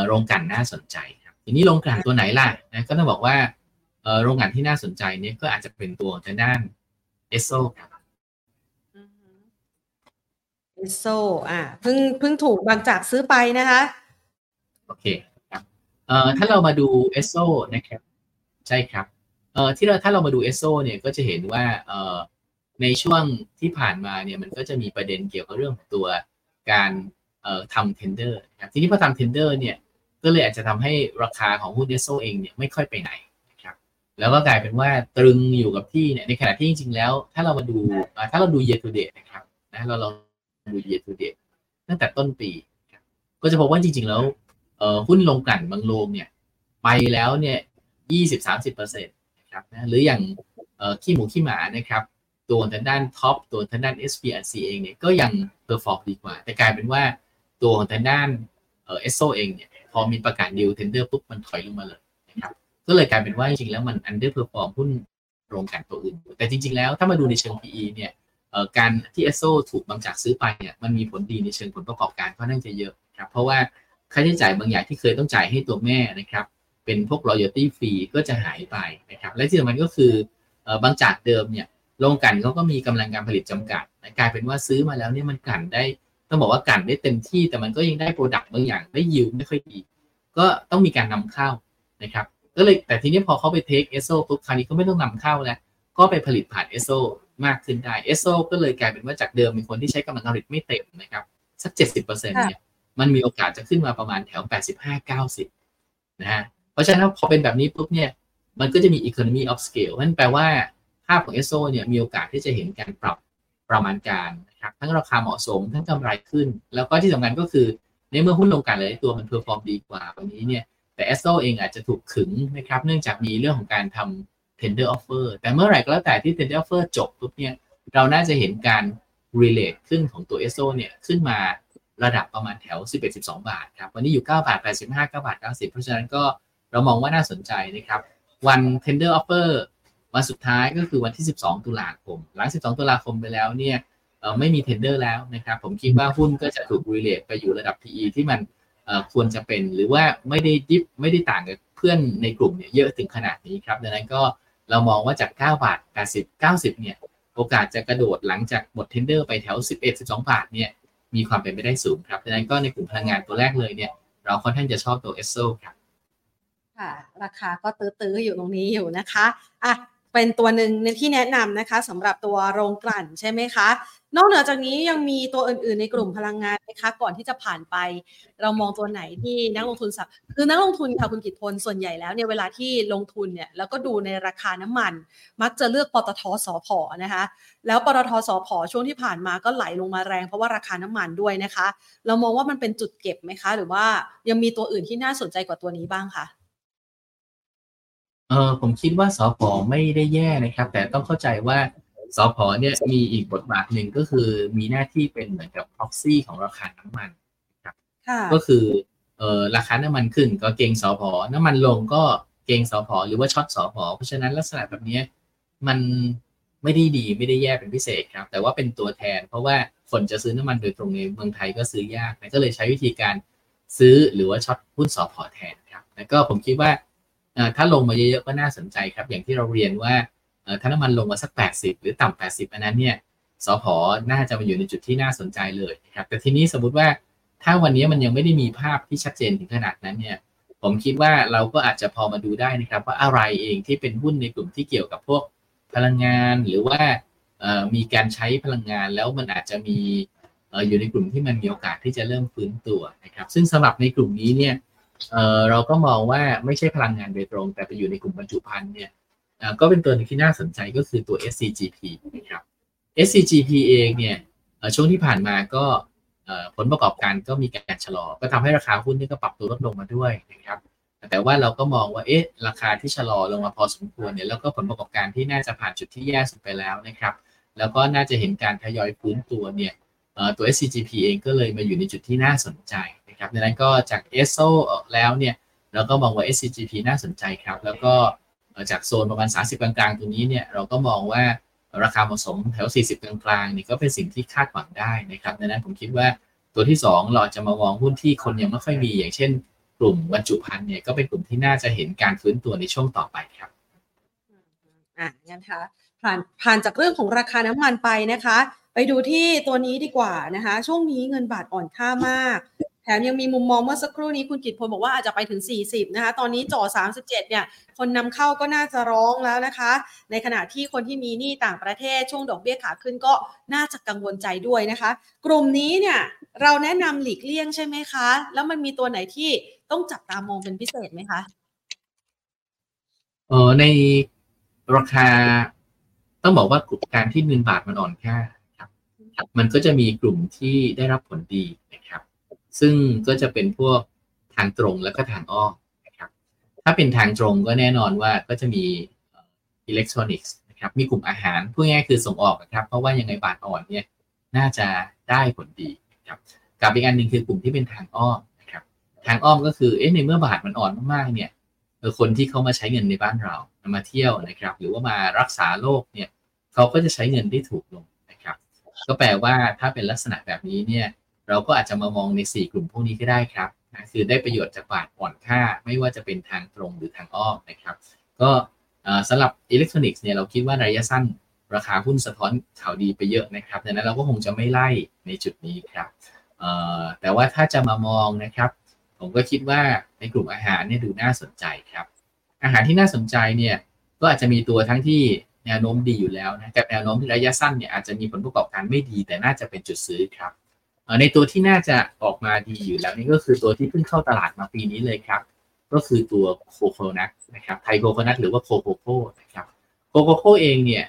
[SPEAKER 2] โรงกันน่าสนใจทีนี้โรงกลั่นตัวไหนล่ะนะก็ต้องบอกว่าโรงกลั่นที่น่าสนใจเนี่ยก็อาจจะเป็นตัวทางด้านเอสโซครับ
[SPEAKER 1] เอสโซอ่าเพิ่งเพิ่งถูกบางจากซื้อไปนะคะ
[SPEAKER 2] โอเคครับเอ่อถ้าเรามาดูเอสโซนะครับ ใช่ครับ เอ่อที่เราถ้าเรามาดูเอสโซเนี่ยก็จะเห็นว่าเอ่อในช่วงที่ผ่านมาเนี่ยมันก็จะมีประเด็นเกี่ยวกับเรื่องของตัวการเอ่อทำ tender ครับทีนี้พอทำ tender เนี่ยก็เลยอาจจะทำให้ราคาของหุ้นเอสโซเองเนี่ยไม่ค่อยไปไหนนะครับแล้วก็กลายเป็นว่าตรึงอยู่กับที่เนี่ยในขณะที่จริงๆแล้ว ถ้าเรามาดูถ้าเราดู year to date นะครับนะเราลองดู year to date ตั้งแต่ต้นปี ก็จะพบว่าจริงๆแล้วหุ้นโรงกลั่นบางโรงเนี่ยไปแล้วเนี่ยยี่สิบสามสิบเปอร์เซ็นต์ นะครับนะหรืออย่างขี้หมูขี้หมานะครับตัวทางด้าน TOP ตัวทางด้าน SPRC เองเนี่ยก็ยัง perform ดีกว่า แต่กลายเป็นว่าตัวของทางด้านเอสโซเองเนี่ยพอมีประกาศ deal tender ปุ๊บมันถอยลงมาเลยนะครับก็เลยกลายเป็นว่าจริงๆแล้วมัน underperform หุ้นโรงกลั่นตัวอื่น แต่จริงๆแล้วถ้ามาดูในเชิง PE เนี่ยการที่เอสโซถูกบางจากซื้อไปเนี่ยมันมีผลดีในเชิงผลประกอบการก็น่าจะเยอะครับเพราะว่าค่าใช้จ่ายบางอย่างที่เคยต้องจ่ายให้ตัวแม่นะครับ เป็นพวก royalty fee ก็จะหายไปนะครับ และที่สำคัญก็คือบางจากเดิมเนี่ยโรงกลั่นเขาก็มีกำลังการผลิตจำกัดกลายเป็นว่าซื้อมาแล้วเนี่ยมันกลั่นได้ ต้องบอกว่ากลั่นได้เต็มที่แต่มันก็ยังได้ product บางอย่างได้ yield ไม่ค่อยดี ก็ต้องมีการนำเข้านะครับก็เลยแต่ทีนี้พอเขาไป take เอสโซปุ๊บคราวนี้ก็ไม่ต้องนำเข้าแล้วก็ไปผลิตผ่านเอสโซมากขึ้นได้เอสโซก็เลยกลายเป็นว่าจากเดิมมีคนที่ใช้กำลังการผลิตไม่เต็มนะครับสักเจ็ดสิบเปอร์เซ็นต์เนี่ยมันมีโอกาสจะขึ้นมาประมาณแถว 85-90นะฮะ เพราะฉะนั้นพอเป็นแบบนี้ปุ๊บเนี่ยมันก็จะมี economy of scale นั่นแปลว่าภาพของ SO เนี่ยมีโอกาสที่จะเห็นการปรับประมาณการนะครับทั้งราคาเหมาะสมทั้งกำไรขึ้น แล้วก็ที่สำคัญก็คือในเมื่อหุ้นลงกันเลยตัวมัน perform ดีกว่าวันนี้เนี่ยแต่ SO เองอาจจะถูกขึงนะครับเนื่องจากมีเรื่องของการทำ tender offer แต่เมื่อไหร่ก็แล้วแต่ที่ tender offer จบปุ๊บเนี่ยเราน่าจะเห็นการ re-rate ขึ้นของตัว SO เนี่ยขึ้นมาระดับประมาณแถว 11-12 บาทครับวันนี้อยู่ 9 บาท 85 9บาท 90 เพราะฉะนั้นก็ เรามองว่าน่าสนใจนะครับ วัน tender offer วันสุดท้ายก็คือวันที่ 12 ตุลาคม หลัง 12 ตุลาคมไปแล้วเนี่ยไม่มี tender แล้วนะครับ ผมคิดว่าหุ้นก็จะถูก relate ไปอยู่ระดับ PE ที่มันควรจะเป็นหรือว่าไม่ได้ดิฟไม่ได้ต่างกับเพื่อนในกลุ่มเนี่ยเยอะถึงขนาดนี้ครับดังนั้นก็เรามองว่าจาก 9 บาท 80 90 เนี่ย โอกาสจะกระโดดหลังจากหมด tender ไปแถว 11 12 บาท เนี่ย มีความเป็นไปได้สูงครับดังนั้นก็ในกลุ่มพลังงานตัวแรกเลยเนี่ย เราค่อนข้างจะชอบตัวเอสโซครับ
[SPEAKER 1] ค่ะราคาก็ตื้อๆอยู่ตรงนี้อยู่นะคะอะเป็นตัวหนึ่งที่แนะนำนะคะสำหรับตัวโรงกลั่นใช่ไหมคะ นอกเหนือจากนี้ยังมีตัวอื่นๆในกลุ่มพลังงานไหมคะก่อนที่จะผ่านไป เรามองตัวไหนที่นักลงทุนสักคือนักลงทุนค่ะคุณกิตพลส่วนใหญ่แล้วเนี่ยเวลาที่ลงทุนเนี่ยแล้วก็ดูในราคาน้ำมัน มักจะเลือกปตทสพนะคะ แล้วปตทสพช่วงที่ผ่านมาก็ไหลลงมาแรงเพราะว่าราคาน้ำมันด้วยนะคะ เรามองว่ามันเป็นจุดเก็บไหมคะ หรือว่ายังมีตัวอื่นที่น่าสนใจกว่าตัวนี้บ้างคะ
[SPEAKER 2] เออผมคิดว่าสพไม่ได้แย่นะครับ แต่ต้องเข้าใจว่าสพเนี่ยมีอีกบทบาทหนึ่งก็คือมีหน้าที่เป็นเหมือนกับ proxy ของราคาน้ำมันครับก็คือเออราคาน้ำมันขึ้นก็เก่งสพน้ำมันลงก็เก่งสพหรือว่าช็อตสพเพราะฉะนั้นลักษณะแบบนี้มันไม่ได้ดีไม่ได้แย่เป็นพิเศษครับ แต่ว่าเป็นตัวแทน เพราะว่าคนจะซื้อน้ำมันโดยตรงในเมืองไทยก็ซื้อยากก็เลยใช้วิธีการซื้อหรือว่าช็อตหุ้นสพแทนครับแล้วก็ผมคิดว่า ถ้าลงมาเยอะๆก็น่าสนใจครับ อย่างที่เราเรียนว่าถ้าน้ำมันลงมาสัก 80 หรือต่ำ80 อันนั้นเนี่ยสพน่าจะมาอยู่ในจุดที่น่าสนใจเลยครับแต่ทีนี้สมมติว่าถ้าวันนี้มันยังไม่ได้มีภาพที่ชัดเจนถึงขนาดนั้นเนี่ยผมคิดว่าเราก็อาจจะพอมาดูได้นะครับ ว่าอะไรเองที่เป็นหุ้นในกลุ่มที่เกี่ยวกับพวกพลังงานหรือว่ามีการใช้พลังงานแล้วมันอาจจะมีอยู่ในกลุ่มที่มันมีโอกาสที่จะเริ่มฟื้นตัวนะครับ ซึ่งสำหรับในกลุ่มนี้เนี่ย เราก็มองว่าไม่ใช่พลังงานโดยตรง แต่ไปอยู่ในกลุ่มบรรจุภัณฑ์เนี่ยก็เป็นตัวนึงที่น่าสนใจก็คือตัว SCGP นะครับ SCGP เองเนี่ยช่วงที่ผ่านมาก็ผลประกอบการก็มีการชะลอ ก็ทำให้ราคาหุ้นนี่ก็ปรับตัวลดลงมาด้วยนะครับ แต่ว่าเราก็มองว่าเอ๊ะราคาที่ชะลอลงมาพอสมควรเนี่ยแล้วก็ผลประกอบการที่น่าจะผ่านจุดที่แย่สุดไปแล้วนะครับ แล้วก็น่าจะเห็นการทยอยฟื้นตัวเนี่ยตัว SCGP เองก็เลยมาอยู่ในจุดที่น่าสนใจ ครับดังนั้นก็จาก ESO แล้วเนี่ยเราก็มองว่า SCGP น่าสนใจครับ แล้วก็จากโซนประมาณ 30 กลางๆ ตรงนี้เนี่ยเราก็มองว่าราคาเหมาะสมแถว 40 กลางๆนี่ก็เป็นสิ่งที่คาดหวังได้นะครับดังนั้นผมคิดว่าตัวที่ 2 เราจะมามองหุ้นที่คนยังไม่ค่อยมี อย่างเช่น กลุ่มบรรจุภัณฑ์เนี่ยก็เป็นกลุ่มที่น่าจะเห็นการฟื้นตัวในช่วงต่อไปครับ
[SPEAKER 1] อะงั้นคะผ่านผ่านจากเรื่องของราคาน้ำมันไปนะคะ ไปดูที่ตัวนี้ดีกว่านะคะ ช่วงนี้เงินบาทอ่อนค่ามาก แถมยังมีมุมมองเมื่อสักครู่นี้คุณกิตพลบอกว่าอาจจะไปถึง 40 นะคะ ตอนนี้จ่อ 37 เนี่ย คนนำเข้าก็น่าจะร้องแล้วนะคะ ในขณะที่คนที่มีหนี้ต่างประเทศช่วงดอกเบี้ยขาขึ้นก็น่าจะกังวลใจด้วยนะคะ กลุ่มนี้เนี่ยเราแนะนำหลีกเลี่ยงใช่ไหมคะ แล้วมันมีตัวไหนที่ต้องจับตามองเป็นพิเศษไหมคะ
[SPEAKER 2] เออในราคาต้องบอกว่ากลุ่มการที่เงินบาทมันอ่อนค่าครับ มันก็จะมีกลุ่มที่ได้รับผลดีนะครับ ซึ่งก็จะเป็นพวกทางตรงแล้วก็ทางอ้อมนะครับ ถ้าเป็นทางตรงก็แน่นอนว่าก็จะมีอิเล็กทรอนิกส์นะครับ มีกลุ่มอาหารพูดง่ายคือส่งออกนะครับ เพราะว่ายังไงบาทอ่อนเนี่ยน่าจะได้ผลดีครับกับอีกอันหนึ่งคือกลุ่มที่เป็นทางอ้อมนะครับ ทางอ้อมก็คือเอ๊ะในเมื่อบาทมันอ่อนมากๆเนี่ยคนที่เขามาใช้เงินในบ้านเรามาเที่ยวนะครับ หรือว่ามารักษาโรคเนี่ยเขาก็จะใช้เงินได้ถูกลงนะครับ ก็แปลว่าถ้าเป็นลักษณะแบบนี้เนี่ย เราก็อาจจะมามองใน 4 กลุ่มพวกนี้ก็ได้ครับนะคือได้ประโยชน์จากบาทอ่อนค่า ไม่ว่าจะเป็นทางตรงหรือทางอ้อมนะครับ ก็สำหรับอิเล็กทรอนิกส์เนี่ยเราคิดว่าระยะสั้นราคาหุ้นสะท้อนข่าวดีไปเยอะนะครับดังนั้นเราก็คงจะไม่ไล่ในจุดนี้ครับแต่ว่าถ้าจะมามองนะครับ ผมก็คิดว่าในกลุ่มอาหารเนี่ยดูน่าสนใจครับ อาหารที่น่าสนใจเนี่ยก็อาจจะมีตัวทั้งที่แนวโน้มดีอยู่แล้วนะแต่แนวโน้มที่ระยะสั้นเนี่ยอาจจะมีผลประกอบการไม่ดี แต่น่าจะเป็นจุดซื้อครับ ในตัวที่น่าจะออกมาดีอยู่แล้วนี่ก็คือตัวที่เพิ่งเข้าตลาดมาปีนี้เลยครับ ก็คือตัวโคโคนัทนะครับไทโคโคนัทหรือว่าโคโคโค่นะครับโคโคโค่เองเนี่ย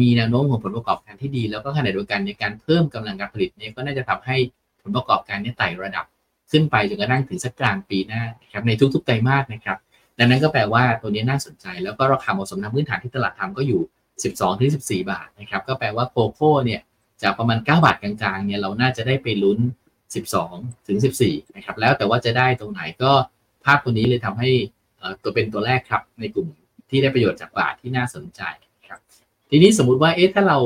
[SPEAKER 2] มีแนวโน้มของผลประกอบการที่ดี แล้วก็ขณะเดียวกันในการเพิ่มกำลังการผลิตเนี่ยก็น่าจะทำให้ผลประกอบการนี้ไต่ระดับขึ้นไปจนกระทั่งถึงสักกลางปีหน้าครับในทุกๆไตรมาสนะครับดังนั้นก็แปลว่าตัวนี้น่าสนใจ แล้วก็ราคาเหมาะสมทางพื้นฐานที่ตลาดทำก็อยู่ 12ถึง14 บาทนะครับก็แปลว่าโคโค่เนี่ย จากประมาณ 9 บาทกลางๆเนี่ยเราน่าจะได้ไปลุ้น 12 ถึง 14 นะครับ แล้วแต่ว่าจะได้ตรงไหนก็ภาพตัวนี้เลยทำให้ตัวเป็นตัวแรกครับ ในกลุ่มที่ได้ประโยชน์จากบาทที่น่าสนใจทีนี้สมมุติว่าเอ๊ะถ้าเรา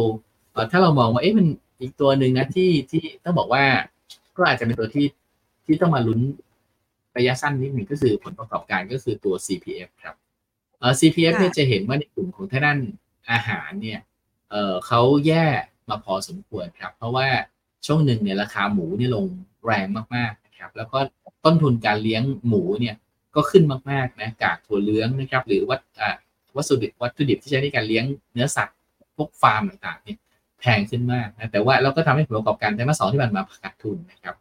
[SPEAKER 2] ถ้าเรามองว่าเอ๊ะมันอีกตัวหนึ่งนะที่ที่ต้องบอกว่าก็อาจจะเป็นตัวที่ที่ต้องมาลุ้นระยะสั้นนิดหนึ่งก็คือผลประกอบการก็คือตัว CPF ครับเอ่อ CPF เนี่ยจะเห็นว่าในกลุ่มของท่าด้านอาหารเนี่ยเอ่อเขาแย่ มาพอสมควรครับ เพราะว่าช่วงหนึ่งเนี่ยราคาหมูเนี่ยลงแรงมากๆนะครับ แล้วก็ต้นทุนการเลี้ยงหมูเนี่ยก็ขึ้นมากๆนะกากถั่วเลี้ยงนะครับ หรือวัตวัตถุดิวัตถุดิบที่ใช้ในการเลี้ยงเนื้อสัตว์พวกฟาร์มต่างๆเนี่ยแพงขึ้นมากนะแต่ว่าเราก็ทำให้ผลประกอบการไตรมาสสองที่ผ่านมาขาดทุนนะครับ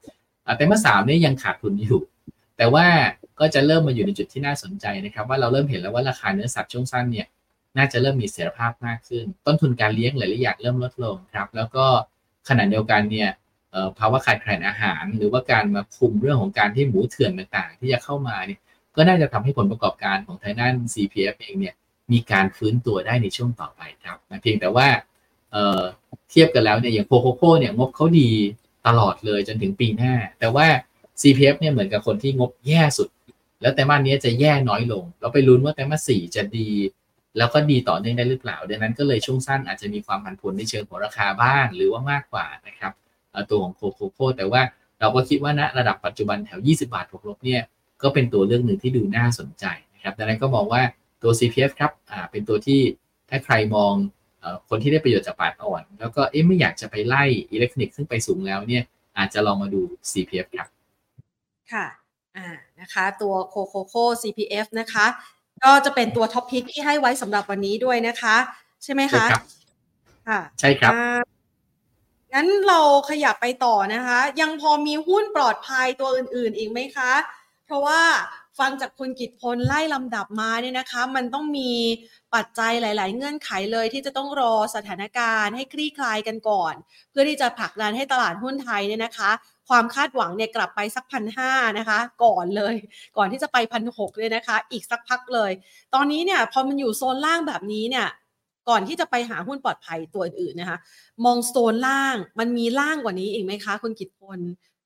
[SPEAKER 2] ไตรมาสสามนี่ยังขาดทุนอยู่ แต่ว่าก็จะเริ่มมาอยู่ในจุดที่น่าสนใจนะครับ ว่าเราเริ่มเห็นแล้วว่าราคาเนื้อสัตว์ช่วงสั้นเนี่ย น่าจะเริ่มมีเสถียรภาพมากขึ้น ต้นทุนการเลี้ยงหลายๆอย่างเริ่มลดลงครับ แล้วก็ขณะเดียวกันเนี่ยภาวะขาดแคลนอาหาร หรือว่าการมาคุมเรื่องของการที่หมูเถื่อนต่างๆ ที่จะเข้ามาเนี่ยก็น่าจะทำให้ผลประกอบการของไทยนั่น CPF เองเนี่ยมีการฟื้นตัวได้ในช่วงต่อไปครับเพียงแต่ว่าเเทียบกันแล้วเนี่ยอย่างโคโคโค่เนี่ยงบเขาดีตลอดเลยจนถึงปีหน้า แต่ว่า CPF เนี่ยเหมือนกับคนที่งบแย่สุด แล้วแต่มานี้จะแย่น้อยลง เราไปลุ้นว่าแต่มาสี่จะดี แล้วก็ดีต่อเนื่องได้หรือเปล่า ดังนั้นก็เลยช่วงสั้นอาจจะมีความผันผวนในเชิงของราคาบ้างหรือว่ามากกว่านะครับตัวของโคโคโค่แต่ว่าเราก็คิดว่าณระดับปัจจุบันแถว 20 บาทบวกลบเนี่ยก็เป็นตัวเลือกหนึ่งที่ดูน่าสนใจนะครับดังนั้นก็มองว่าตัว CPF ครับอ่าเป็นตัวที่ถ้าใครมองคนที่ได้ประโยชน์จากปาดอ่อน แล้วก็เอ๊ะไม่อยากจะไปไล่อิเล็กทรอนิกส์ซึ่งไปสูงแล้วเนี่ยอาจจะลองมาดู CPF ครับ
[SPEAKER 1] ค่ะ อ่า นะคะ ตัวโคโคโค่ CPF นะคะ ก็จะเป็นตัว top pick ที่ให้ไว้สำหรับวันนี้ด้วยนะคะ ใช่ไหมคะ
[SPEAKER 2] ค่ะใช่ครับ
[SPEAKER 1] งั้นเราขยับไปต่อนะคะ ยังพอมีหุ้นปลอดภัยตัวอื่นๆอีกไหมคะ เพราะว่า ฟังจากคุณกิตพลไล่ลำดับมาเนี่ยนะคะ มันต้องมีปัจจัยหลาย ๆ เงื่อนไขเลยที่จะต้องรอสถานการณ์ให้คลี่คลายกันก่อน เพื่อที่จะผลักดันให้ตลาดหุ้นไทยเนี่ยนะคะความคาดหวังเนี่ยกลับไปสักพันห้านะคะ ก่อนเลย ก่อนที่จะไปพันหกเลยนะคะ อีกสักพักเลย ตอนนี้เนี่ยพอมันอยู่โซนล่างแบบนี้เนี่ยก่อนที่จะไปหาหุ้นปลอดภัยตัวอื่นนะคะ มองโซนล่างมันมีล่างกว่านี้อีกไหมคะ คุณกิตพล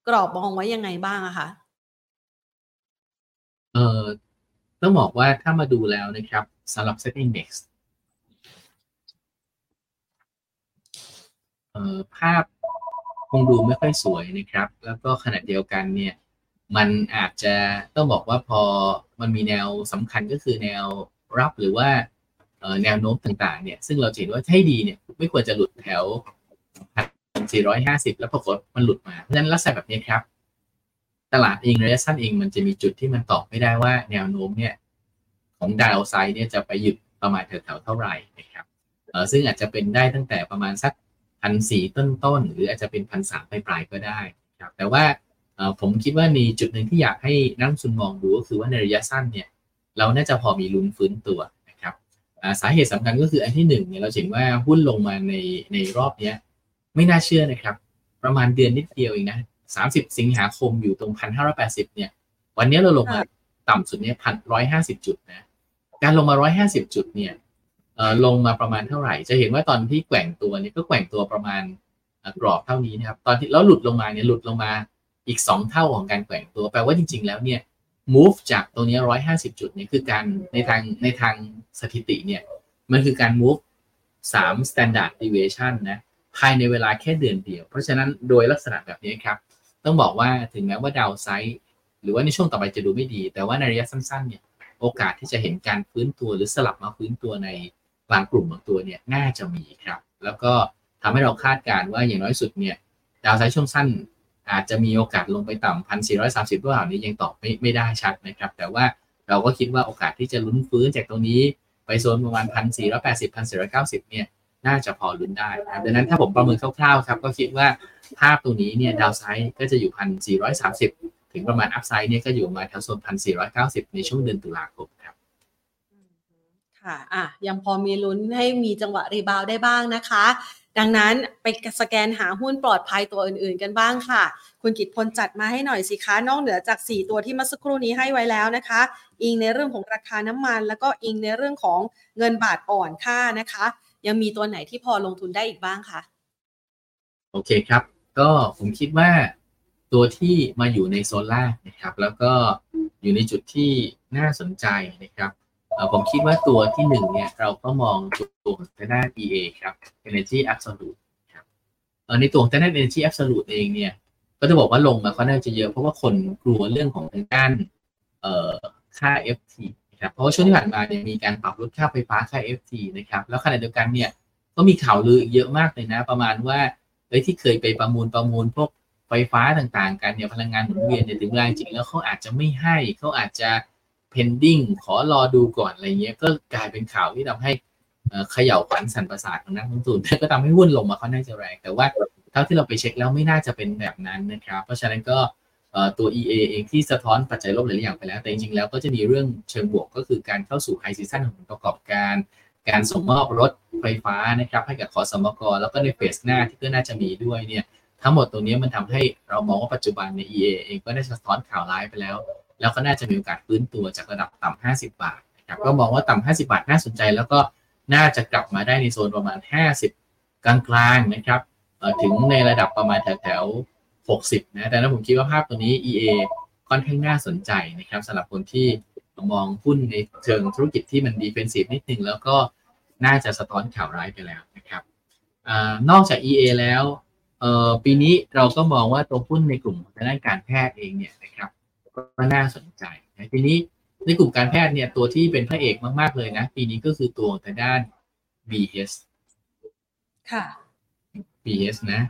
[SPEAKER 1] กรอบมองไว้ยังไงบ้างอะคะ
[SPEAKER 2] เอ่อต้องบอกว่าถ้ามาดูแล้วนะครับสำหรับ Set Index เอ่อภาพคงดูไม่ค่อยสวยนะครับ แล้วก็ขณะเดียวกันเนี่ยมันอาจจะต้องบอกว่าพอมันมีแนวสำคัญก็คือแนวรับหรือว่าแนวโน้มต่างๆเนี่ยซึ่งเราเห็นว่าให้ดีเนี่ยไม่ควรจะหลุดแถว 450 แล้วปรากฏมันหลุดมาเพราะฉะนั้นลักษณะแบบนี้ครับ ตลาดเองระยะสั้นเองมันจะมีจุดที่มันตอบไม่ได้ว่าแนวโน้มเนี่ยของดาวไซด์เนี่ยจะไปหยุดประมาณแถวๆเท่าไหร่นะครับซึ่งอาจจะเป็นได้ตั้งแต่ประมาณสักพันสี่ต้นๆหรืออาจจะเป็นพันสามปลายๆก็ได้ครับแต่ว่าผมคิดว่ามีจุดหนึ่งที่อยากให้นักลงทุนมองดูก็คือว่าในระยะสั้นเนี่ยเราน่าจะพอมีลุ้นฟื้นตัวนะครับสาเหตุสำคัญก็คืออันที่หนึ่งเนี่ยเราเห็นว่าหุ้นลงมาในในรอบเนี้ไม่น่าเชื่อนะครับ ประมาณเดือนนิดเดียวเองนะ 30 สิงหาคมอยู่ตรง 1,580 เนี่ย วันนี้เราลงมาต่ำสุดเนี่ยพันร้อยห้าสิบจุดนะ การลงมาร้อยห้าสิบจุดเนี่ยลงมาประมาณเท่าไหร่ จะเห็นว่าตอนที่แกว่งตัวเนี่ยก็แกว่งตัวประมาณกรอบเท่านี้นะครับ ตอนที่แล้วหลุดลงมาเนี่ยหลุดลงมาอีก 2 เท่าของการแกว่งตัว แปลว่าจริง ๆ แล้วเนี่ย move จากตรงนี้150จุดเนี่ยคือการในทางในทางสถิติเนี่ยมันคือการ move 3 standard deviation นะภายในเวลาแค่เดือนเดียว เพราะฉะนั้นโดยลักษณะแบบนี้ครับ ต้องบอกว่าถึงแม้ว่าดาวไซด์หรือว่าในช่วงต่อไปจะดูไม่ดี แต่ว่าในระยะสั้นๆเนี่ยโอกาสที่จะเห็นการฟื้นตัวหรือสลับมาฟื้นตัวในบางกลุ่มบางตัวเนี่ยน่าจะมีครับ แล้วก็ทำให้เราคาดการว่าอย่างน้อยสุดเนี่ยดาวไซด์ช่วงสั้น อาจจะมีโอกาสลงไปต่ำพันสี่ร้อยสามสิบหรือเปล่านี้ยังตอบไม่ไม่ได้ชัดนะครับ แต่ว่าเราก็คิดว่าโอกาสที่จะลุ้นฟื้นจากตรงนี้ไปโซนประมาณพันสี่ร้อยแปดสิบพันสี่ร้อยเก้าสิบเนี่ยน่าจะพอลุ้นได้ครับดังนั้นถ้าผมประเมินคร่าวๆครับก็คิดว่า ภาพตรงนี้เนี่ยดาวไซด์ก็จะอยู่พันสี่ร้อยสามสิบถึงประมาณอัพไซด์เนี่ยก็อยู่มาแถวโซนพันสี่ร้อยเก้าสิบในช่วงเดือนตุลาคมครับ
[SPEAKER 1] ค่ะอะยังพอมีลุ้นให้มีจังหวะรีบาวได้บ้างนะคะ ดังนั้นไปสแกนหาหุ้นปลอดภัยตัวอื่นๆกันบ้างค่ะ คุณกิตพลจัดมาให้หน่อยสิคะนอกเหนือจาก 4 ตัวที่เมื่อสักครู่นี้ให้ไว้แล้วนะคะ อิงในเรื่องของราคาน้ำมัน แล้วก็อิงในเรื่องของเงินบาทอ่อนค่านะคะ ยังมีตัวไหนที่พอลงทุนได้อีกบ้างคะ
[SPEAKER 2] โอเคครับ ก็ผมคิดว่าตัวที่มาอยู่ในโซนล่างนะครับ แล้วก็อยู่ในจุดที่น่าสนใจนะครับผมคิดว่าตัวที่หนึ่งเนี่ยเราก็มองตัวของทางด้าน EA ครับ Energy Absolute ครับในตัวของทางด้าน Energy Absolute เองเนี่ย ก็จะบอกว่าลงมาค่อนข้างจะเยอะเพราะว่าคนกลัวเรื่องของทางด้านค่า FT นะครับเพราะว่าช่วงที่ผ่านมาเนี่ยมีการปรับลดค่าไฟฟ้าค่า FT นะครับ แล้วขณะเดียวกันเนี่ยก็มีข่าวลือเยอะมากเลยนะ ประมาณว่า เอ้ยที่เคยไปประมูลประมูลพวกไฟฟ้าต่างๆ กันเนี่ยพลังงานหมุนเวียนเนี่ยถึงเวลาจริงแล้วเขาอาจจะไม่ให้เขาอาจจะ pending ขอรอดูก่อนอะไรเงี้ยก็กลายเป็นข่าวที่ทำให้เขย่าขวัญสันประสาทของนักลงทุนก็ทำให้หุ้นลงมาค่อนข้าจะแรง แต่ว่าเท่าที่เราไปเช็คแล้วไม่น่าจะเป็นแบบนั้นนะครับ เพราะฉะนั้นก็ตัว EA เองที่สะท้อนปัจจัยลบหลายอย่างไปแล้ว แต่จริงๆแล้วก็จะมีเรื่องเชิงบวกก็คือการเข้าสู่ไฮซีซั่นของประกอบการ การส่งมอบรถไฟฟ้านะครับให้กับขอสมกแล้วก็ในเฟสหน้าที่ก็น่าจะมีด้วยเนี่ยทั้งหมดตรงนี้มันทำให้เรามองว่าปัจจุบันใน EA เองก็ได้สะท้อนข่าวร้ายไปแล้ว แล้วก็น่าจะมีโอกาสฟื้นตัวจากระดับต่ำ50 บาทนะครับก็มองว่าต่ำ50 บาทน่าสนใจ แล้วก็น่าจะกลับมาได้ในโซนประมาณ 50 กลางๆนะครับถึงในระดับประมาณแถวๆ60นะแต่ถ้าผมคิดว่าภาพตัวนี้ EA ค่อนข้างน่าสนใจนะครับสำหรับคนที่ มองหุ้นในเชิงธุรกิจที่มันดีเฟนซีฟนิดนึงแล้วก็น่าจะสะท้อนข่าวร้ายไปแล้วนะครับอนอกจาก EA แล้วเอ่อปีนี้เราก็มองว่าตัวหุ้นในกลุ่มทางด้านการแพทย์เองเนี่ยนะครับก็น่าสนใจนะทีนี้ในกลุ่มการแพทย์เนี่ยตัวที่เป็นพระเอกมาก ๆ เลยนะ ปีนี้ก็คือตัวทางด้าน BS
[SPEAKER 1] ค่ะ
[SPEAKER 2] BS นะ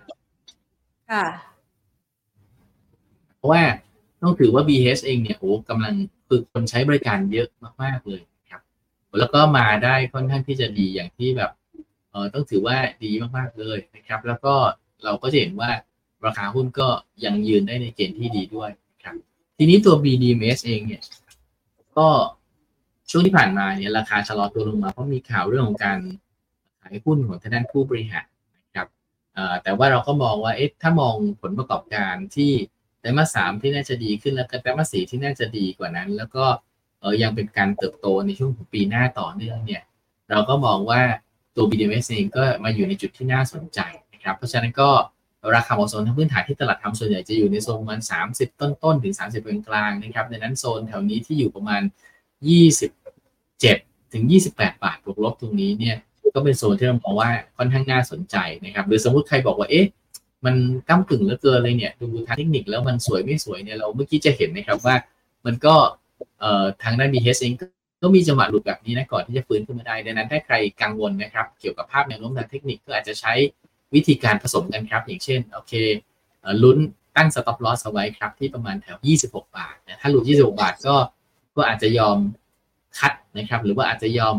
[SPEAKER 1] ค่ะ
[SPEAKER 2] เพราะว่าต้องถือว่า BS เองเนี่ยโอ้กำลัง คือคนใช้บริการเยอะมากๆเลยครับ แล้วก็มาได้ค่อนข้างที่จะดีอย่างที่แบบเออต้องถือว่าดีมากๆเลยนะครับ แล้วก็เราก็จะเห็นว่าราคาหุ้นก็ยังยืนได้ในเกณฑ์ที่ดีด้วยครับ ทีนี้ตัว BDMs เองเนี่ย ก็ช่วงที่ผ่านมาเนี่ยราคาชะลอตัวลงมาเพราะมีข่าวเรื่องของการขายหุ้นของทางด้านผู้บริหารนะครับแต่ว่าเราก็มองว่าเอ๊ะถ้ามองผลประกอบการที่ ตรมาสสามที่น่าจะดีขึ้นแล้วก็ไตรมาสสี่ที่น่าจะดีกว่านั้น แล้วก็เออยังเป็นการเติบโตในช่วงของปีหน้าต่อเนื่องเนี่ย เราก็มองว่าตัว BDMs เองก็มาอยู่ในจุดที่น่าสนใจนะครับเพราะฉะนั้นก็ราคาเหมาะสมทางพื้นฐานที่ตลาดทำส่วนใหญ่จะอยู่ในโซนประมาณ 30 ต้นๆ ถึง 30เป็นกลางนะครับในนั้นโซนแถวนี้ที่อยู่ประมาณ 27 ถึง 28 บาทบวกลบตรงนี้เนี่ยก็เป็นโซนที่เรามองว่าค่อนข้างน่าสนใจนะครับหรือสมมติใครบอกว่าเอ๊ะ มันก้ากึ่งเหลือเกินเลยเนี่ยดูทางเทคนิคแล้วมันสวยไม่สวยเนี่ยเราเมื่อกี้จะเห็นนะครับว่า มันก็เอ่อทางด้าน BHS เองก็มีจังหวะหลุดแบบนี้นะก่อนที่จะฟื้นขึ้นมาได้ดังนั้นถ้าใครกังวลนะครับ เกี่ยวกับภาพแนวโน้มทางเทคนิคก็อาจจะใช้วิธีการผสมกันครับ อย่างเช่นโอเคลุ้นตั้ง stop loss เอาไว้ครับ ที่ประมาณแถว 26 บาทนะถ้าหลุด 26 บาทก็ก็อาจจะยอม cut นะครับ หรือว่าอาจจะยอม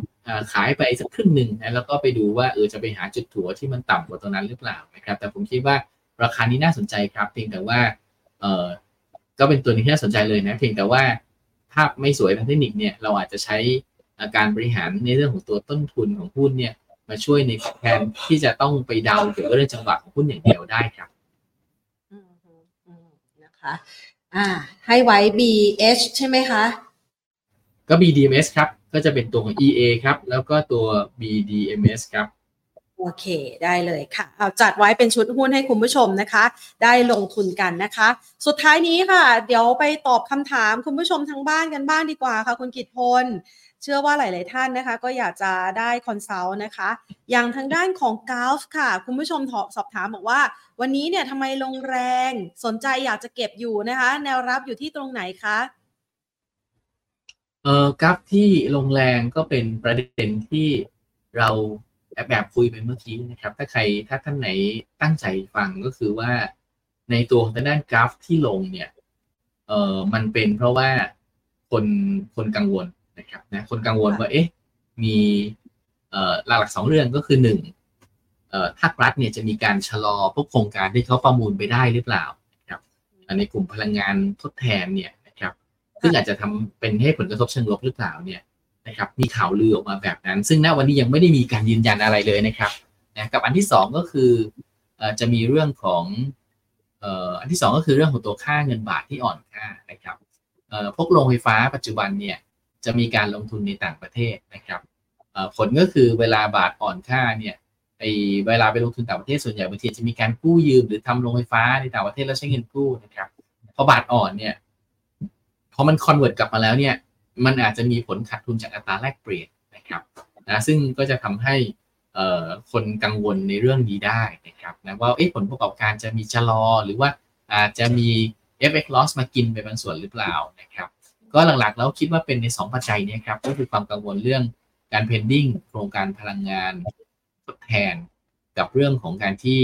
[SPEAKER 2] ขายไปสักครึ่งหนึ่งนะแล้วก็ไปดูว่าเออจะไปหาจุดถัวที่มันต่ำกว่าตรงนั้นหรือเปล่านะครับ แต่ผมคิดว่า ราคานี้น่าสนใจครับเพียงแต่ว่าเออก็เป็นตัวนี้ที่น่าสนใจเลยนะเพียงแต่ว่าภาพไม่สวยทางเทคนิคเนี่ยเราอาจจะใช้การบริหารในเรื่องของตัวต้นทุนของหุ้นเนี่ยมาช่วยในแทนที่จะต้องไปเดาเกี่ยวกับเรื่องจังหวะของหุ้นอย่างเดียวได้ครับ
[SPEAKER 1] นะคะอ่า ให้ไว้ BH ใช่ไหมคะ
[SPEAKER 2] ก็ BDMs ครับ ก็จะเป็นตัวของ EA ครับ แล้วก็ตัว BDMs ครับ
[SPEAKER 1] โอเค ได้เลยค่ะ เอาจัดไว้เป็นชุดหุ้นให้คุณผู้ชมนะคะ ได้ลงทุนกันนะคะ สุดท้ายนี้ค่ะ เดี๋ยวไปตอบคำถามคุณผู้ชมทางบ้านกันบ้างดีกว่าค่ะ คุณกิตพล เชื่อว่าหลาย ๆ ท่านนะคะ ก็อยากจะได้คอนซัลท์นะคะ อย่างทางด้านของกาฟค่ะ คุณผู้ชมสอบถามบอกว่า วันนี้เนี่ยทำไมลงแรงสนใจอยากจะเก็บอยู่นะคะ แนวรับอยู่ที่ตรงไหนคะ
[SPEAKER 2] เออกราฟที่ลงแรงก็เป็นประเด็นที่เรา แอบแบบคุยไปเมื่อกี้นะครับ ถ้าใครถ้าท่านไหนตั้งใจฟังก็คือว่าในตัวของด้านกราฟที่ลงเนี่ยเออมันเป็นเพราะว่าคนคนกังวลนะครับนะคนกังวลว่าเอ๊ะมีเอ่อหลักๆสองเรื่องก็คือหนึ่งเอ่อภาครัฐเนี่ยจะมีการชะลอพวกโครงการที่เขาประมูลไปได้หรือเปล่าครับในกลุ่มพลังงานทดแทนเนี่ยนะครับซึ่งอาจจะทำเป็นให้ผลกระทบเชิงลบหรือเปล่าเนี่ย นะครับมีข่าวลือออกมาแบบนั้น ซึ่งณวันนี้ยังไม่ได้มีการยืนยันอะไรเลยนะครับนะกับอันที่ 2 ก็คือจะมีเรื่องของอันที่ 2 ก็คือเรื่องของตัวค่าเงินบาทที่อ่อนค่านะครับพวกโรงไฟฟ้าปัจจุบันเนี่ยจะมีการลงทุนในต่างประเทศนะครับผลก็คือเวลาบาทอ่อนค่าเนี่ยไอเวลาไปลงทุนต่างประเทศส่วนใหญ่บางทีจะมีการกู้ยืมหรือทำโรงไฟฟ้าในต่างประเทศแล้วใช้เงินกู้นะครับพอบาทอ่อนเนี่ยพอมันคอนเวิร์ตกลับมาแล้วเนี่ย มันอาจจะมีผลขาดทุนจากอัตราแลกเปลี่ยนนะครับนะซึ่งก็จะทำให้คนกังวลในเรื่องนี้ได้นะครับนะว่าผลประกอบการจะมีชะลอหรือว่าอาจจะมี FX loss มากินไปบางส่วนหรือเปล่านะครับก็หลักๆแล้วคิดว่าเป็นใน 2 ปัจจัยนี้ครับก็คือความกังวลเรื่องการ pending โครงการพลังงานทดแทน กับเรื่องของการที่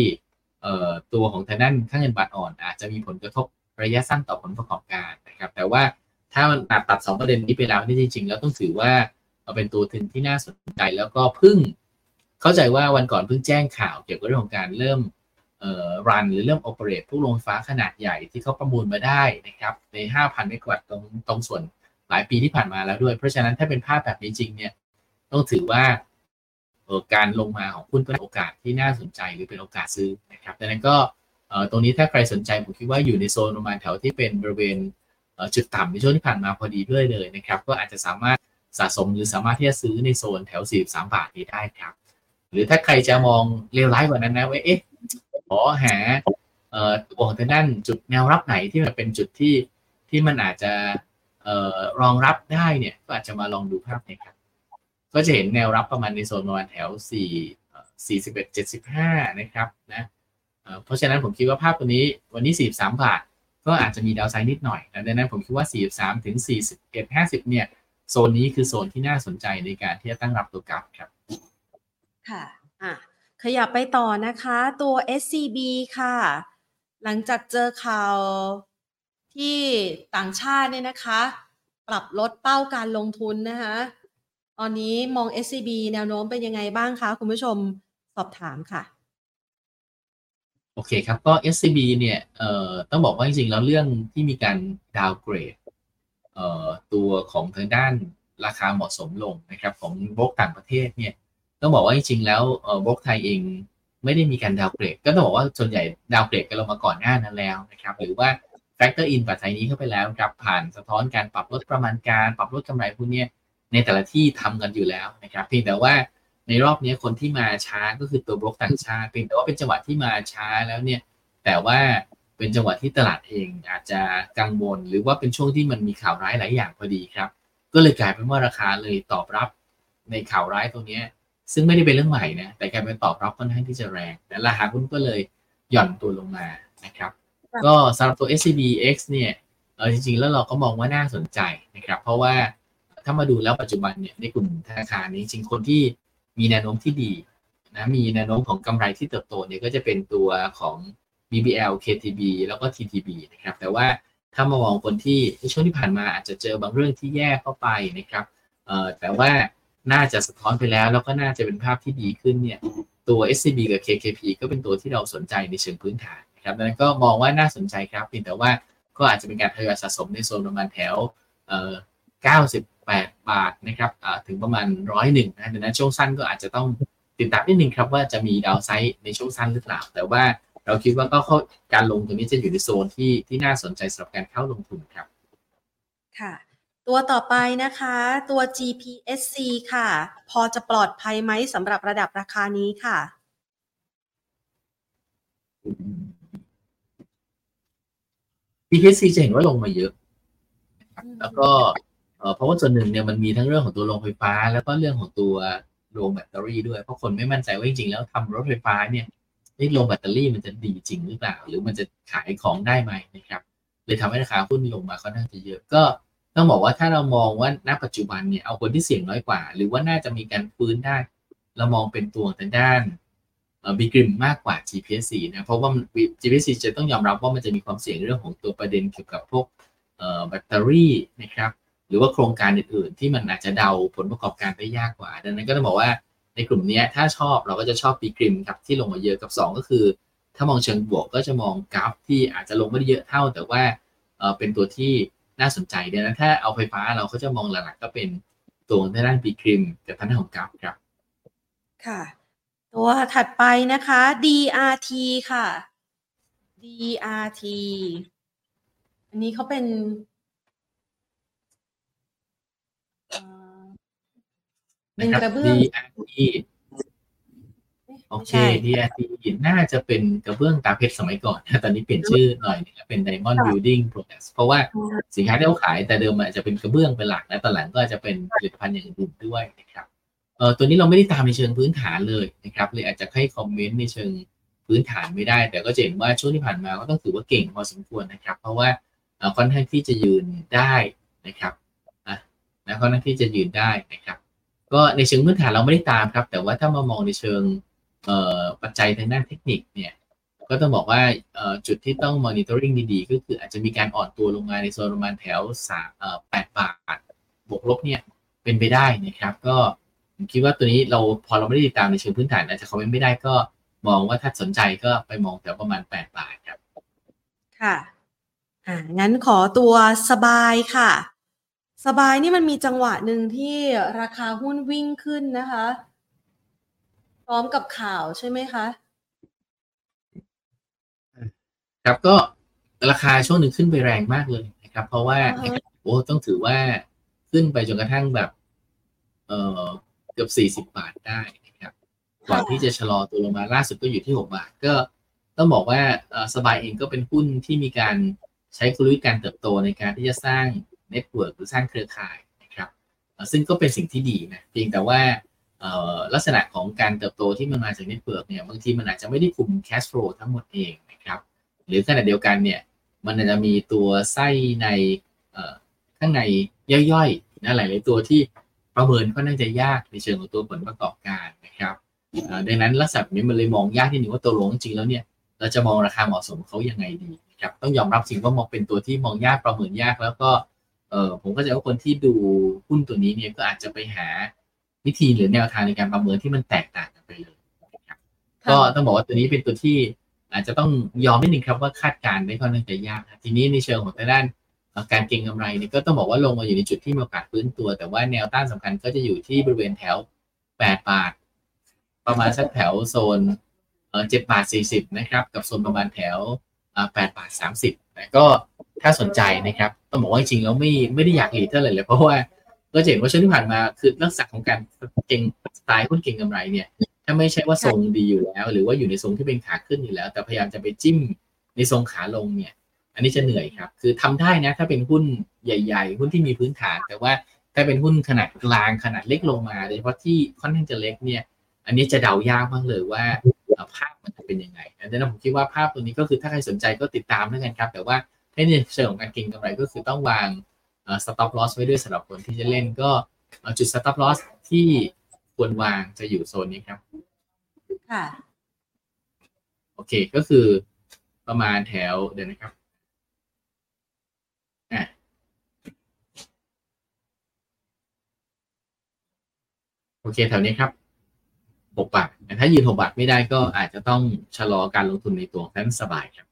[SPEAKER 2] ตัวของทางด้านค่าเงินบาทอ่อน อาจจะมีผลกระทบระยะสั้นต่อผลประกอบการนะครับแต่ว่า ถ้ามันตัดตัดสองประเด็นนี้ไปแล้วนี่จริงๆแล้วต้องถือว่าเอาเป็นตัวถึงที่น่าสนใจแล้วก็พึ่ง เข้าใจว่าวันก่อนเพิ่งแจ้งข่าวเกี่ยวกับเรื่องของการเริ่มเอ่อรันหรือเริ่มโอเปเรตพวกโรงไฟฟ้าขนาดใหญ่ที่เขาประมูลมาได้นะครับใน 5,000เมกะวัตต์ตรงตรงส่วนหลายปีที่ผ่านมาแล้วด้วย เพราะฉะนั้นถ้าเป็นภาพแบบนี้จริงเนี่ยต้องถือว่าการลงมาของหุ้นเป็นโอกาสที่น่าสนใจหรือเป็นโอกาสซื้อนะครับดังนั้นก็ตรงนี้ถ้าใครสนใจผมคิดว่าอยู่ในโซนประมาณแถวที่เป็นบริเวณ จุดต่ำในช่วงที่ผ่านมาพอดีด้วยเลยนะครับ ก็อาจจะสามารถสะสมหรือสามารถที่จะซื้อในโซนแถว 43 บาทนี้ได้ครับ หรือถ้าใครจะมองเลวร้ายกว่านั้นนะว่าเอ๊ะขอหาเอ่อตัวของทางด้านจุดแนวรับไหนที่มันเป็นจุดที่ที่มันอาจจะเอ่อรองรับได้เนี่ยก็อาจจะมาลองดูภาพนี้ครับ ก็จะเห็นแนวรับประมาณในโซนประมาณแถว 4 41 75 นะครับนะเพราะฉะนั้นผมคิดว่าภาพตัวนี้วันนี้ 43 บาท ก็อาจจะมีดาวไซด์นิดหน่อยดังนั้นผมคิดว่า 43 ถึง 41 50 เนี่ย โซนนี้คือโซนที่น่าสนใจในการที่จะตั้งรับตัวกราฟครับ
[SPEAKER 1] ค่ะอะ ขยับไปต่อนะคะ ตัว SCB ค่ะ หลังจากเจอข่าวที่ต่างชาติเนี่ยนะคะ ปรับลดเป้าการลงทุนนะคะตอนนี้มอง SCB แนวโน้มเป็นยังไงบ้างคะ คุณผู้ชมสอบถามค่ะ
[SPEAKER 2] โอเคครับ ก็ SCB เนี่ยเอ่อต้องบอกว่าจริงๆ แล้วเรื่องที่มีการ downgrade เอ่อตัวของทางด้านราคาเหมาะสมลงนะครับของโบรกต่างประเทศเนี่ยต้องบอกว่าจริงๆ แล้วเอ่อโบรกไทยเองไม่ได้มีการ downgrade ก็ต้องบอกว่าส่วนใหญ่ downgrade กันลงมาก่อนหน้านั้นแล้วนะครับหรือว่า factor in ปัจจัยนี้เข้าไปแล้วครับผ่านสะท้อนการปรับลดประมาณการ ปรับลดกำไรพวกนี้ในแต่ละที่ทำกันอยู่แล้วนะครับเพียงแต่ว่า ในรอบนี้คนที่มาช้าก็คือตัวบล็อกต่างชาติเป็นแต่ว่าเป็นจังหวะที่มาช้าแล้วเนี่ย แต่ว่าเป็นจังหวะที่ตลาดเองอาจจะกังวลหรือว่าเป็นช่วงที่มันมีข่าวร้ายหลายอย่างพอดีครับ ก็เลยกลายเป็นว่าราคาเลยตอบรับในข่าวร้ายตรงนี้ซึ่งไม่ได้เป็นเรื่องใหม่นะแต่กลายเป็นตอบรับค่อนข้างที่จะแรงและราคาหุ้นก็เลยหย่อนตัวลงมานะครับ ก็สำหรับตัว SCBX เนี่ยเออจริงๆ แล้วเราก็มองว่าน่าสนใจนะครับ เพราะว่าถ้ามาดูแล้วปัจจุบันเนี่ยในกลุ่มธนาคารนี้จริงคนที่ มีแนวโน้มที่ดีนะมีแนวโน้มของกำไรที่เติบโตเนี่ยก็จะเป็นตัวของ BBL KTB แล้วก็ TTB นะครับแต่ว่าถ้ามามองคนที่ในช่วงที่ผ่านมาอาจจะเจอบางเรื่องที่แย่เข้าไปนะครับเอ่อแต่ว่าน่าจะสะท้อนไปแล้ว แล้วก็น่าจะเป็นภาพที่ดีขึ้นเนี่ยตัว SCB กับ KKP ก็เป็นตัวที่เราสนใจในเชิงพื้นฐานนะครับดังนั้นก็มองว่าน่าสนใจครับเพียงแต่ว่าก็อาจจะเป็นการทยอยสะสมในโซนประมาณแถว 98 บาทนะครับถึงประมาณร้อยหนึ่งนะดังนั้นช่วงสั้นก็อาจจะต้องติดตามนิดนึงครับว่าจะมีดาวไซด์ในช่วงสั้นหรือเปล่า แต่ว่าเราคิดว่าก็การลงตรงนี้จะอยู่ในโซนที่ที่น่าสนใจสำหรับการเข้าลงทุนครับ
[SPEAKER 1] ค่ะ ตัวต่อไปนะคะ ตัว GPSC ค่ะ พอจะปลอดภัยไหมสำหรับระดับราคานี้ค่ะ
[SPEAKER 2] GPSC จะเห็นว่าลงมาเยอะ แล้วก็ เพราะว่าส่วนหนึ่งเนี่ยมันมีทั้งเรื่องของตัวโรงไฟฟ้า แล้วก็เรื่องของตัวโรงแบตเตอรี่ด้วย เพราะคนไม่มั่นใจว่าจริงๆแล้วทำรถไฟฟ้าเนี่ยโรงแบตเตอรี่มันจะดีจริงหรือเปล่า หรือมันจะขายของได้ไหมนะครับเลยทำให้ราคาหุ้นลงมาค่อนข้างจะเยอะก็ต้องบอกว่าถ้าเรามองว่าณปัจจุบันเนี่ยเอาคนที่เสี่ยงน้อยกว่า หรือว่าน่าจะมีการฟื้นได้ เรามองเป็นตัวแต่ด้านบีกริมมากกว่า GPSC นะเพราะว่า GPSC จะต้องยอมรับว่ามันจะมีความเสี่ยงเรื่องของตัวประเด็นเกี่ยวกับพวกแบตเตอรี่นะครับ รือว่าโครงการอื่นๆ ที่มันอาจจะเดาผลประกอบการได้ยากกว่า ดังนั้นก็ต้องบอกว่าในกลุ่มนี้ถ้าชอบเราก็จะชอบปีกริมครับที่ลงมาเยอะกับ 2 ก็คือ ถ้ามองเชิงบวกก็จะมองกราฟที่อาจจะลงไม่ได้เยอะเท่า แต่ว่าเป็นตัวที่น่าสนใจดังนั้นถ้าเอาไฟฟ้าเราก็จะมองหลักๆก็เป็นตัวในด้านปีกริมกับทางด้านของกราฟครับ
[SPEAKER 1] ค่ะ ตัวถัดไปนะคะ DRT ค่ะ DRT อันนี้เขาเป็น
[SPEAKER 2] เป็นกระเบื้อง DRT โอเค DRT น่าจะเป็นกระเบื้องตาเพชรสมัยก่อนตอนนี้เปลี่ยนชื่อหน่อยเป็น Diamond Building Products เพราะว่าสินค้าที่เขาขายแต่เดิมอาจจะเป็นกระเบื้องเป็นหลัก และตอนหลังก็จะเป็นผลิตภัณฑ์อย่างอื่นด้วยนะครับเออตัวนี้เราไม่ได้ตามในเชิงพื้นฐานเลยนะครับ เลยอาจจะให้คอมเมนต์ในเชิงพื้นฐานไม่ได้ แต่ก็เห็นว่าช่วงที่ผ่านมาก็ต้องถือว่าเก่งพอสมควรนะครับ เพราะว่าค่อนข้างที่จะยืนได้นะครับนะค่อนข้างที่จะยืนได้นะครับ ก็ในเชิงพื้นฐานเราไม่ได้ตามครับ แต่ว่าถ้ามามองในเชิงปัจจัยทางด้านเทคนิคเนี่ยก็ต้องบอกว่าจุดที่ต้องมอนิเตอร์ริงดีๆ ก็คืออาจจะมีการอ่อนตัวลงมาในโซนประมาณแถวสามแปดบาท บวกลบเนี่ยเป็นไปได้นะครับ ก็ผมคิดว่าตัวนี้เราพอเราไม่ได้ติดตามในเชิงพื้นฐานอาจจะเขาไม่ได้ก็มองว่าถ้าสนใจก็ไปมองแถวประมาณแปดบาทครับ
[SPEAKER 1] ค่ะ อ่างั้นขอตัวสบายค่ะ สบายนี่มันมีจังหวะหนึ่งที่ราคาหุ้นวิ่งขึ้นนะคะ พร้อมกับข่าวใช่ไหมคะ
[SPEAKER 2] ครับก็ราคาช่วงหนึ่งขึ้นไปแรงมากเลยนะครับ เพราะว่าโอ้ต้องถือว่าขึ้นไปจนกระทั่งแบบ เออเกือบสี่สิบบาทได้นะครับก่อนที่จะชะลอตัวลงมาล่าสุดก็อยู่ที่หกบาท ก็ต้องบอกว่าสบายเองก็เป็นหุ้นที่มีการใช้กลยุทธ์การเติบโตในการที่จะสร้าง network หรือสร้างเครือข่ายนะครับซึ่งก็เป็นสิ่งที่ดีนะเพียงแต่ว่าลักษณะของการเติบโตที่มันมาจาก network เนี่ยบางทีมันอาจจะไม่ได้คุม cash flow ทั้งหมดเองนะครับหรือขณะเดียวกันเนี่ยมันอาจจะมีตัวไส้ในข้างในย่อยๆนะหลายๆตัวที่ประเมินค่อนข้างจะยากในเชิงของตัวผลประกอบการนะครับดังนั้นลักษณะนี้มันเลยมองยากที่หนึ่งว่าตัวหลงจริงแล้วเนี่ยเราจะมองราคาเหมาะสมเขายังไงดีครับต้องยอมรับสิ่งว่ามองเป็นตัวที่มองยากประเมินยากแล้วก็ เออผมก็จะว่าคนที่ดูหุ้นตัวนี้เนี่ยก็อาจจะไปหาวิธีหรือแนวทางในการประเมินที่มันแตกต่างกันไปเลยครับก็ต้องบอกว่าตัวนี้เป็นตัวที่อาจจะต้องยอมนิดนึงครับว่าคาดการณ์ได้ค่อนข้างจะยากทีนี้ในเชิงของทางด้านการเก็งกำไรเนี่ยก็ต้องบอกว่าลงมาอยู่ในจุดที่มีโอกาสฟื้นตัว แต่ว่าแนวต้านสำคัญก็จะอยู่ที่บริเวณแถว 8 บาท ประมาณสักแถวโซนเจ็ดบาทสี่สิบนะครับ กับโซนประมาณแถวแปดบาทสามสิบแต่ก็ ถ้าสนใจนะครับต้องบอกว่าจริงๆแล้วไม่ไม่ได้อยากหลีดเท่าไหร่เลยเพราะว่าก็เห็นว่าช่วงที่ผ่านมาคือลักษณะของการเก่งสไตล์หุ้นเก่งกำไรเนี่ย ถ้าไม่ใช่ว่าทรงดีอยู่แล้ว หรือว่าอยู่ในทรงที่เป็นขาขึ้นอยู่แล้ว แต่พยายามจะไปจิ้มในทรงขาลงเนี่ย อันนี้จะเหนื่อยครับ คือทำได้นะ ถ้าเป็นหุ้นใหญ่ ๆ หุ้นที่มีพื้นฐาน แต่ว่าถ้าเป็นหุ้นขนาดกลางขนาดเล็กลงมาโดยเฉพาะที่ค่อนข้างจะเล็กเนี่ย อันนี้จะเดายากมากเลยว่าภาพมันจะเป็นยังไงดังนั้นผมคิดว่าภาพตัวนี้ก็คือถ้าใครสนใจก็ติดตามด้วยกันครับ แต่ว่า ให้ในเชิงของการเก็งกำไรก็คือต้องวางstop loss ไว้ด้วยสำหรับคนที่จะเล่นก็จุด stop loss ที่ควรวางจะอยู่โซนนี้ครับ
[SPEAKER 1] ค่ะ
[SPEAKER 2] โอเคก็คือประมาณแถวเดี๋ยวนะครับอะโอเคแถวนี้ครับหกบาทแต่ถ้ายืนหกบาทไม่ได้ก็อาจจะต้องชะลอการลงทุนในตัวนั้นสบายครับ
[SPEAKER 1] นะ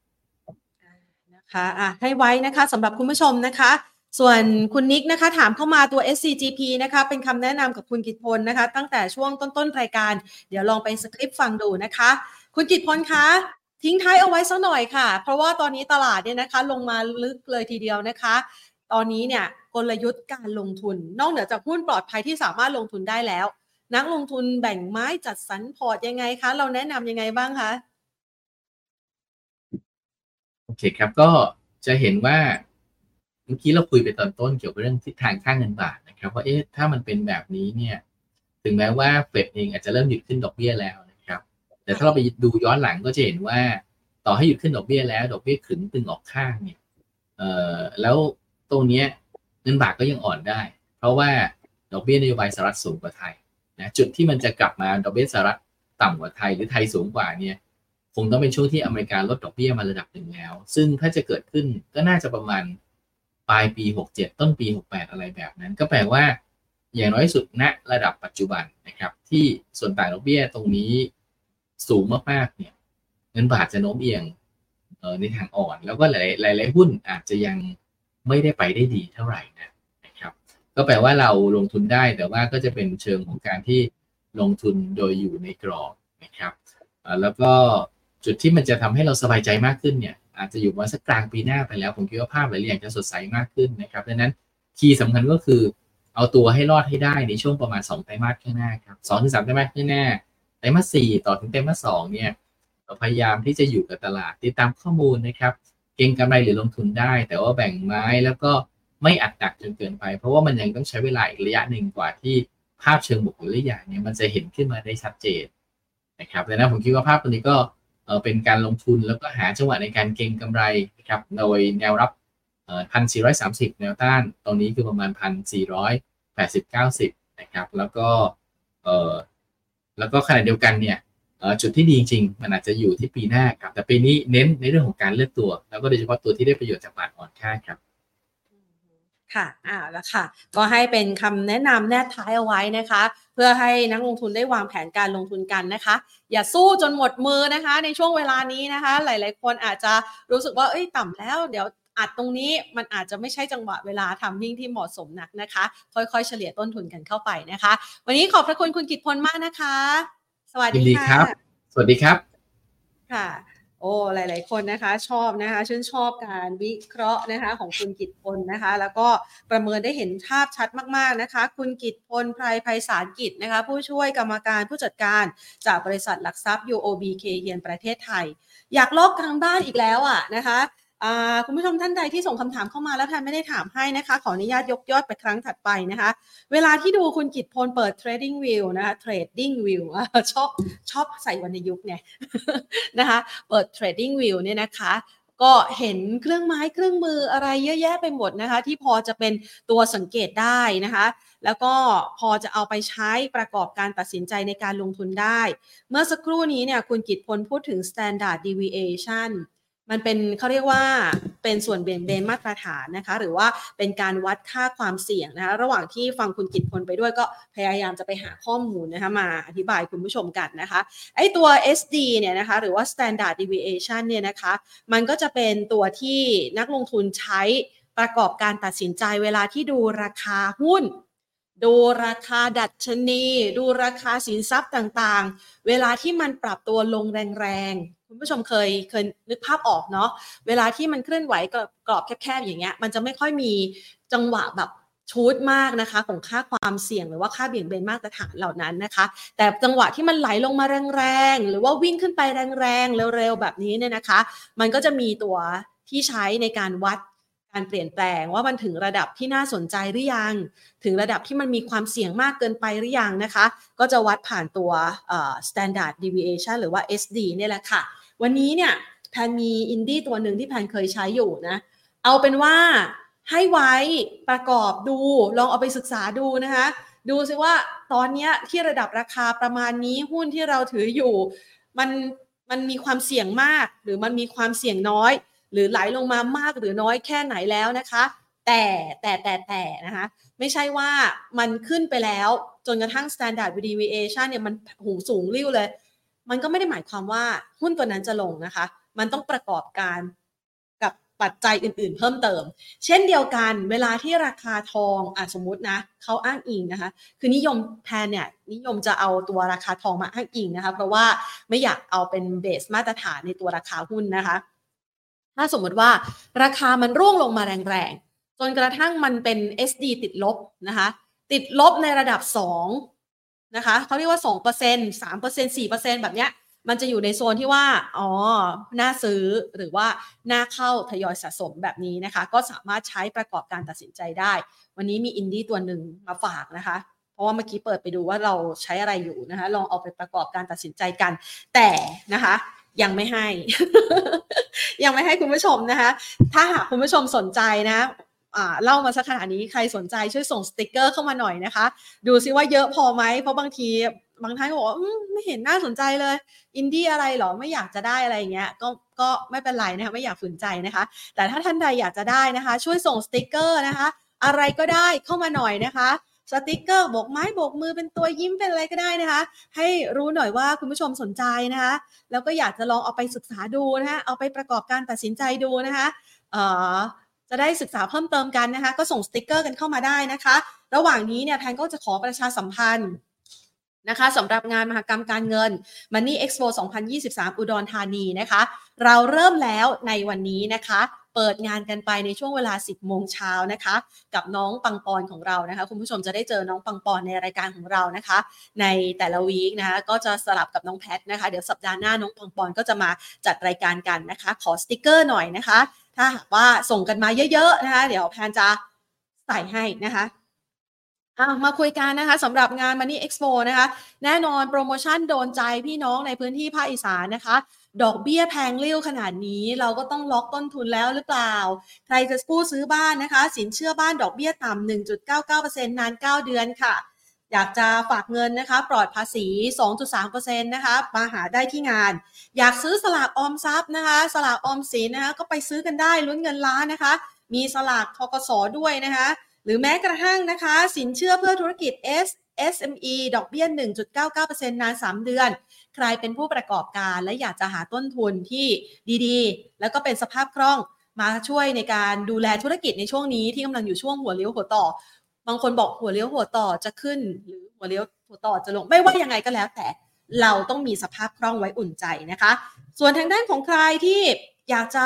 [SPEAKER 1] คะอะให้ไว้นะคะสำหรับคุณผู้ชมนะคะ ส่วนคุณนิกนะคะ ถามเข้ามาตัว SCGP นะคะ เป็นคำแนะนำกับคุณกิตพลนะคะ ตั้งแต่ช่วงต้นๆรายการ เดี๋ยวลองไปสคริปต์ฟังดูนะคะ คุณกิตพลคะทิ้งท้ายเอาไว้สักหน่อยค่ะ เพราะว่าตอนนี้ตลาดเนี่ยนะคะ ลงมาลึกเลยทีเดียวนะคะ ตอนนี้เนี่ยกลยุทธ์การลงทุน นอกเหนือจากหุ้นปลอดภัยที่สามารถลงทุนได้แล้ว นักลงทุนแบ่งไม้จัดสรรพอร์ตยังไงคะ เราแนะนำยังไงบ้างคะ
[SPEAKER 2] อเคครับก็จะเห็นว่าเมื่อกี้เราคุยไปตอนต้นเกี่ยวกับเรื่องทิศทางค่างเงินบาทนะครับว่าเอ๊ะถ้ามันเป็นแบบนี้เนี่ย ถึงแม้ว่าเฟดเองอาจจะเริ่มหยุดขึ้นดอกเบี้ยแล้วนะครับ แต่ถ้าเราไปดูย้อนหลังก็จะเห็นว่า ต่อให้หยุดขึ้นดอกเบี้ยแล้ว ดอกเบี้ยขึงตึงออกข้างเนี่ยเอ่อแล้วตรงเนี้ยเงินบาทก็ยังอ่อนได้ เพราะว่าดอกเบี้ยนโยบายสหรัฐสูงกว่าไทยนะจุดที่มันจะกลับมาดอกเบี้ยสหรัฐต่ำกว่าไทยหรือไทยสูงกว่าเนี่ย คงต้องเป็นช่วงที่อเมริกาลดดอกเบี้ยมาระดับหนึ่งแล้ว ซึ่งถ้าจะเกิดขึ้นก็น่าจะประมาณปลายปี 67 ต้นปี 68 อะไรแบบนั้น ก็แปลว่าอย่างน้อยสุดณระดับปัจจุบันนะครับที่ส่วนต่างดอกเบี้ยตรงนี้สูงมากๆเนี่ยเงินบาทจะโน้มเอียงในทางอ่อน แล้วก็หลายหลายหุ้นอาจจะยังไม่ได้ไปได้ดีเท่าไหร่นะนะครับก็แปลว่าเราลงทุนได้แต่ว่าก็จะเป็นเชิงของการที่ลงทุนโดยอยู่ในกรอบนะครับแล้วก็ จุดที่มันจะทำให้เราสบายใจมากขึ้นเนี่ย อาจจะอยู่วันสักกลางปีหน้าไปแล้ว ผมคิดว่าภาพหลายอย่างจะสดใสมากขึ้นนะครับดังนั้นคีย์สำคัญก็คือ เอาตัวให้รอดให้ได้ในช่วงประมาณ2ไตรมาสข้างหน้าครับสองถึงสามไตรมาสข้างหน้าไตรมาสสี่ต่อถึงไตรมาสสองเนี่ยเราพยายามที่จะอยู่กับตลาดติดตามข้อมูลนะครับ เก็งกำไรหรือลงทุนได้ แต่ว่าแบ่งไม้แล้วก็ไม่อัดหนักจนเกินไป เพราะว่ามันยังต้องใช้เวลาอีกระยะหนึ่งกว่าที่ภาพเชิงบวกหรือระยะเนี่ยมันจะเห็นขึ้นมาได้ชัดเจนนะครับดังนั้นผมคิดว่าภาพตัวนี้ก็ เป็นการลงทุนแล้วก็หาจังหวะในการเก็งกำไรครับโดยแนวรับพันสี่ร้อยสามสิบแนวต้านตรงนี้คือประมาณพันสี่ร้อยแปดสิบเก้าสิบนะครับแล้วก็เออแล้วก็ขณะเดียวกันเนี่ยจุดที่ดีจริงๆมันอาจจะอยู่ที่ปีหน้าครับแต่ปีนี้เน้นในเรื่องของการเลือกตัว แล้วก็โดยเฉพาะตัวที่ได้ประโยชน์จากบาทอ่อนค่าครับ
[SPEAKER 1] ค่ะอ่าแล้วค่ะ ก็ให้เป็นคำแนะนำแนบท้ายเอาไว้นะคะ พื่อให้นักลงทุนได้วางแผนการลงทุนกันนะคะ อย่าสู้จนหมดมือนะคะ ในช่วงเวลานี้นะคะ หลาย ๆ คนอาจจะรู้สึกว่าเอ้ยต่ำแล้วเดี๋ยวอัดตรงนี้มันอาจจะไม่ใช่จังหวะเวลาทำมิ่งที่เหมาะสมนักนะคะ ค่อย ๆ เฉลี่ยต้นทุนกันเข้าไปนะคะ วันนี้ขอบพระคุณคุณกิตพลมากนะคะ สวัสดีค่ะ
[SPEAKER 2] สวัสดีครับ
[SPEAKER 1] ค่ะ โอ้หลาย ๆ คนนะคะชอบนะคะชื่นชอบการวิเคราะห์นะคะของคุณกิตพลนะคะ แล้วก็ประเมินได้เห็นภาพชัดมาก ๆ นะคะ คุณกิตพลไพรไพศาลกิจนะคะ ผู้ช่วยกรรมการผู้จัดการจากบริษัทหลักทรัพย์ UOB เคเฮียนประเทศไทย อยากลอกกลางบ้านอีกแล้วอะนะคะ คุณผู้ชมท่านใดที่ส่งคำถามเข้ามาแล้วแทนไม่ได้ถามให้นะคะ ขออนุญาตยกยอดไปครั้งถัดไปนะคะ เวลาที่ดูคุณกิตพลเปิด trading view นะคะ trading view ชอบชอบใส่วันในยุคไงนะคะ เปิด trading view เนี่ยนะคะก็เห็นเครื่องไม้เครื่องมืออะไรเยอะแยะไปหมดนะคะ ที่พอจะเป็นตัวสังเกตได้นะคะ แล้วก็พอจะเอาไปใช้ประกอบการตัดสินใจในการลงทุนได้ เมื่อสักครู่นี้เนี่ยคุณกิตพลพูดถึง standard deviation มันเป็นเขาเรียกว่าเป็นส่วนเบี่ยงเบนมาตรฐานนะคะ หรือว่าเป็นการวัดค่าความเสี่ยงนะคะระหว่างที่ฟังคุณกิตพลไปด้วยก็พยายามจะไปหาข้อมูลนะคะมาอธิบายคุณผู้ชมกันนะคะไอตัว SD เนี่ยนะคะหรือว่า standard deviation เนี่ยนะคะมันก็จะเป็นตัวที่นักลงทุนใช้ประกอบการตัดสินใจเวลาที่ดูราคาหุ้น ดูราคาดัชนี ดูราคาสินทรัพย์ต่างๆ เวลาที่มันปรับตัวลงแรงๆ คุณผู้ชมเคยเคยนึกภาพออกเนาะ เวลาที่มันเคลื่อนไหวกรอบแคบๆอย่างเงี้ย มันจะไม่ค่อยมีจังหวะแบบชูดมากนะคะของค่าความเสี่ยงหรือว่าค่าเบี่ยงเบนมาตรฐานเหล่านั้นนะคะ แต่จังหวะที่มันไหลลงมาแรงๆ หรือว่าวิ่งขึ้นไปแรงๆ เร็วๆ แบบนี้เนี่ยนะคะ มันก็จะมีตัวที่ใช้ในการวัด การเปลี่ยนแปลงว่ามันถึงระดับที่น่าสนใจหรือยัง ถึงระดับที่มันมีความเสี่ยงมากเกินไปหรือยังนะคะ ก็จะวัดผ่านตัว standard deviation หรือว่า SD เนี่ยแหละค่ะ วันนี้เนี่ยแพนมีอินดี้ตัวหนึ่งที่แพนเคยใช้อยู่นะ เอาเป็นว่าให้ไว้ประกอบดูลองเอาไปศึกษาดูนะคะ ดูซิว่าตอนนี้ที่ระดับราคาประมาณนี้หุ้นที่เราถืออยู่ มันมันมีความเสี่ยงมากหรือมันมีความเสี่ยงน้อย หรือไหลลงมามากหรือน้อยแค่ไหนแล้วนะคะ แต่แต่แต่แต่นะคะไม่ใช่ว่ามันขึ้นไปแล้วจนกระทั่ง standard deviation เนี่ยมันหูสูงริ้วเลย มันก็ไม่ได้หมายความว่าหุ้นตัวนั้นจะลงนะคะ มันต้องประกอบการกับปัจจัยอื่นๆ เพิ่มเติม เช่นเดียวกันเวลาที่ราคาทองอะสมมตินะเขาอ้างอิงนะคะ คือนิยมแทนเนี่ยนิยมจะเอาตัวราคาทองมาอ้างอิงนะคะ เพราะว่าไม่อยากเอาเป็นเบสมาตรฐานในตัวราคาหุ้นนะคะ ถ้าสมมติว่าราคามันร่วงลงมาแรงๆ จนกระทั่งมันเป็น SD ติดลบนะคะ ติดลบในระดับ2นะคะเขาเรียกว่า 2% 3% 4%แบบเนี้ย มันจะอยู่ในโซนที่ว่า อ๋อ น่าซื้อหรือว่า น่าเข้าทยอยสะสมแบบนี้นะคะ ก็สามารถใช้ประกอบการตัดสินใจได้ วันนี้มีอินดี้ตัวหนึ่งมาฝากนะคะเพราะว่าเมื่อกี้เปิดไปดูว่าเราใช้อะไรอยู่นะคะ ลองเอาไปประกอบการตัดสินใจกัน แต่นะคะ ยังไม่ให้ ยังไม่ให้คุณผู้ชมนะคะ ถ้าหากคุณผู้ชมสนใจนะเล่ามาสักขนาดนี้ใครสนใจช่วยส่งสติกเกอร์เข้ามาหน่อยนะคะ ดูซิว่าเยอะพอไหมเพราะบางทีบางท่านก็บอกว่าไม่เห็นน่าสนใจเลย อินดี้อะไรหรอไม่อยากจะได้อะไรเงี้ยก็ก็ไม่เป็นไรนะคะไม่อยากฝืนใจนะคะ แต่ถ้าท่านใดอยากจะได้นะคะ ช่วยส่งสติกเกอร์นะคะ อะไรก็ได้เข้ามาหน่อยนะคะ สติกเกอร์โบกไม้โบกมือเป็นตัวยิ้มเป็นอะไรก็ได้นะคะ ให้รู้หน่อยว่าคุณผู้ชมสนใจนะคะ แล้วก็อยากจะลองเอาไปศึกษาดูนะคะเอาไปประกอบการตัดสินใจดูนะคะเอ่อจะได้ศึกษาเพิ่มเติมกันนะคะ ก็ส่งสติกเกอร์กันเข้ามาได้นะคะ ระหว่างนี้เนี่ยแทนก็จะขอประชาสัมพันธ์นะคะสำหรับงานมหกรรมการเงิน Money Expo 2023 อุดรธานีนะคะ เราเริ่มแล้วในวันนี้นะคะ เปิดงานกันไปในช่วงเวลา 10 โมงเช้านะคะ กับน้องปังปอนของเรานะคะ คุณผู้ชมจะได้เจอน้องปังปอนในรายการของเรานะคะ ในแต่ละวีคนะคะก็จะสลับกับน้องแพทนะคะ เดี๋ยวสัปดาห์หน้าน้องปังปอนก็จะมาจัดรายการกันนะคะ ขอสติกเกอร์หน่อยนะคะ ถ้าหากว่าส่งกันมาเยอะๆนะคะ เดี๋ยวแพนจะใส่ให้นะคะมาคุยกันนะคะสำหรับงาน Money Expo นะคะ แน่นอนโปรโมชั่นโดนใจพี่น้องในพื้นที่ภาคอีสานนะคะ ดอกเบี้ยแพงเลี้ยวขนาดนี้ เราก็ต้องล็อกต้นทุนแล้วหรือเปล่า ใครจะกู้ซื้อบ้านนะคะ สินเชื่อบ้านดอกเบี้ยต่ำ1.99%นาน 9 เดือนค่ะ อยากจะฝากเงินนะคะ ปลอดภาษี 2.3%นะคะมาหาได้ที่งาน อยากซื้อสลากออมทรัพย์นะคะ สลากออมสินนะคะก็ไปซื้อกันได้ลุ้นเงินล้านนะคะ มีสลากทกสด้วยนะคะ หรือแม้กระทั่งนะคะ สินเชื่อเพื่อธุรกิจ S SME ดอกเบี้ย 1.99%นาน 3 เดือน ใครเป็นผู้ประกอบการ และอยากจะหาต้นทุนที่ดีๆ แล้วก็เป็นสภาพคล่องมาช่วยในการดูแลธุรกิจในช่วงนี้ที่กำลังอยู่ช่วงหัวเลี้ยวหัวต่อ บางคนบอกหัวเลี้ยวหัวต่อจะขึ้น หรือหัวเลี้ยวหัวต่อจะลงไม่ว่ายังไงก็แล้ว แต่เราต้องมีสภาพคล่องไว้อุ่นใจนะคะ ส่วนทางด้านของใครที่อยากจะ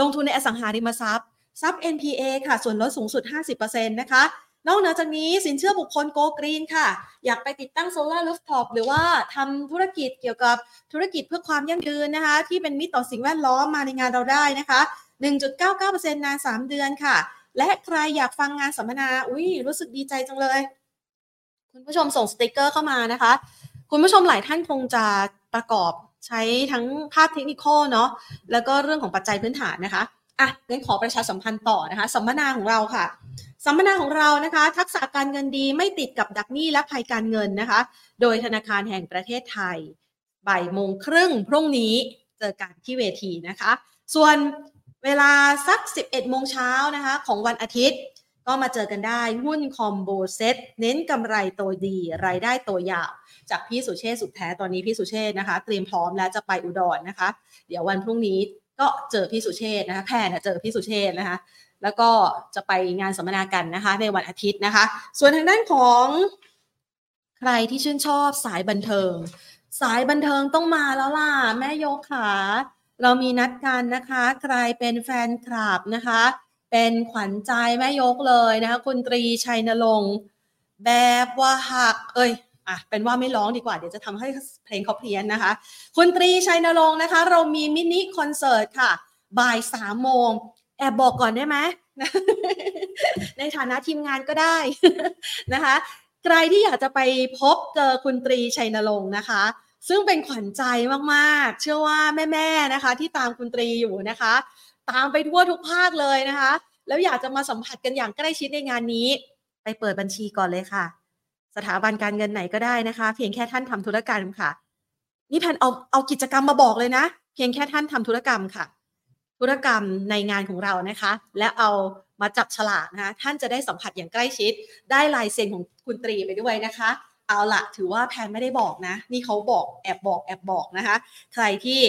[SPEAKER 1] ลงทุนในอสังหาริมทรัพย์ทรัพย์ NPA ค่ะ ส่วนลดสูงสุด 50%นะคะ นอกจากนี้สินเชื่อบุคคล Go Green ค่ะ อยากไปติดตั้ง solar rooftop หรือว่าทำธุรกิจเกี่ยวกับธุรกิจเพื่อความยั่งยืนนะคะ ที่เป็นมิตรต่อสิ่งแวดล้อมมาในงานเราได้นะคะ 1.99%นาน 3 เดือนค่ะ และใครอยากฟังงานสัมมนา อุ้ยรู้สึกดีใจจังเลย คุณผู้ชมส่งสติกเกอร์เข้ามานะคะ คุณผู้ชมหลายท่านคงจะประกอบใช้ทั้งภาพเทคนิคเนาะแล้วก็เรื่องของปัจจัยพื้นฐานนะคะ อะงั้นขอประชาสัมพันธ์ต่อนะคะสัมมนาของเราค่ะ สัมมนาของเรานะคะ ทักษะการเงินดีไม่ติดกับดักหนี้และภัยการเงินนะคะ โดยธนาคารแห่งประเทศไทยบ่ายโมงครึ่งพรุ่งนี้เจอกันที่เวทีนะคะ ส่วนเวลาสัก 11 โมงเช้านะคะ ของวันอาทิตย์ก็มาเจอกันได้หุ้น combo set เน้นกำไรตัวดี รายได้ตัวยาว จากพี่สุเชษสุดแท้ตอนนี้พี่สุเชษนะคะ เตรียมพร้อมแล้วจะไปอุดรนะคะ เดี๋ยววันพรุ่งนี้ ก็เจอพี่สุเชษนะคะแพนเจอพี่สุเชษนะคะแล้วก็จะไปงานสัมมนากันนะคะ ในวันอาทิตย์นะคะ ส่วนทางด้านของใครที่ชื่นชอบสายบันเทิง สายบันเทิงต้องมาแล้วล่ะ แม่ยกขาเรามีนัดกันนะคะ ใครเป็นแฟนคลับนะคะ เป็นขวัญใจแม่ยกเลยนะคะ คุณตรีชัยนรงค์แบบว่าหัก เอ้ย อะเป็นว่าไม่ร้องดีกว่าเดี๋ยวจะทำให้เพลงเขาเพี้ยนนะคะ คุณตรีชัยนรงค์นะคะ เรามีมินิคอนเสิร์ตค่ะ บ่ายสามโมงแอบบอกก่อนได้ไหมในฐานะทีมงานก็ได้นะคะ ใครที่อยากจะไปพบเจอคุณตรีชัยนรงค์นะคะ ซึ่งเป็นขวัญใจมากๆ เชื่อว่าแม่ๆนะคะ ที่ตามคุณตรีอยู่นะคะ ตามไปทั่วทุกภาคเลยนะคะ แล้วอยากจะมาสัมผัสกันอย่างใกล้ชิดในงานนี้ ไปเปิดบัญชีก่อนเลยค่ะ สถาบันการเงินไหนก็ได้นะคะ เพียงแค่ท่านทำธุรกรรมค่ะ นี่แพนเอาเอากิจกรรมมาบอกเลยนะ เพียงแค่ท่านทำธุรกรรมค่ะ ธุรกรรมในงานของเรานะคะ และเอามาจับฉลากนะคะท่านจะได้สัมผัสอย่างใกล้ชิด ได้ลายเซ็นของคุณตรีไปด้วยนะคะ เอาละถือว่าแพนไม่ได้บอกนะ นี่เขาบอกแอบบอกแอบบอกนะคะ ใครที่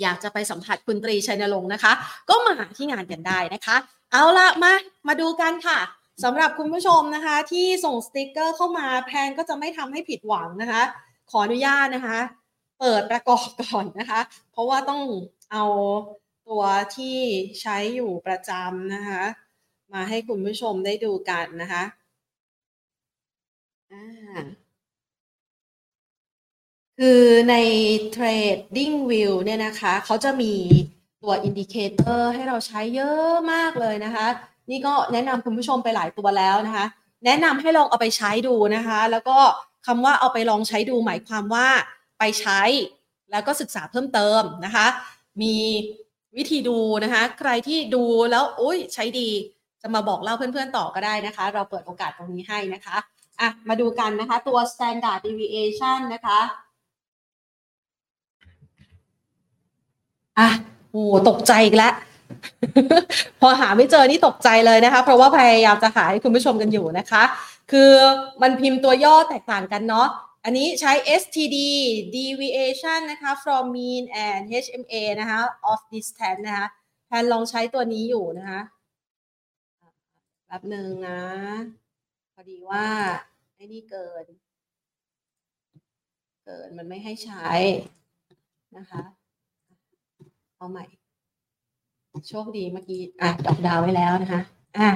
[SPEAKER 1] อยากจะไปสัมผัสคุณตรีชัยนรงค์นะคะ ก็มาที่งานกันได้นะคะ เอาละมามาดูกันค่ะ สำหรับคุณผู้ชมนะคะที่ส่งสติกเกอร์เข้ามาแพนก็จะไม่ทำให้ผิดหวังนะคะ ขออนุญาตนะคะ เปิดประกอบก่อนนะคะ เพราะว่าต้องเอาตัวที่ใช้อยู่ประจำนะคะ มาให้คุณผู้ชมได้ดูกันนะคะคือใน Trading View เนี่ยนะคะ เขาจะมีตัว indicator ให้เราใช้เยอะมากเลยนะคะ นี่ก็แนะนำคุณผู้ชมไปหลายตัวแล้วนะคะ แนะนำให้ลองเอาไปใช้ดูนะคะ แล้วก็คำว่าเอาไปลองใช้ดูหมายความว่าไปใช้แล้วก็ศึกษาเพิ่มเติมนะคะ มีวิธีดูนะคะ ใครที่ดูแล้วโอ้ยใช้ดีจะมาบอกเล่าเพื่อนๆต่อก็ได้นะคะ เราเปิดโอกาสตรงนี้ให้นะคะอะมาดูกันนะคะตัว standard deviation นะคะอะโอ้ตกใจอีกแล้ว พอหาไม่เจอนี่ตกใจเลยนะคะ เพราะว่าพยายามจะหาให้คุณผู้ชมกันอยู่นะคะ คือมันพิมพ์ตัวย่อแตกต่างกันเนาะอันนี้ใช้ std deviation นะคะ from mean and hma นะคะ of distance นะคะแทนลองใช้ตัวนี้อยู่นะคะแบบหนึ่งนะ พอดีว่าไอ้นี่เกิน เกินมันไม่ให้ใช้นะคะ เอาใหม่ โชคดีเมื่อกี้อะดอกดาวไว้แล้วนะคะอะ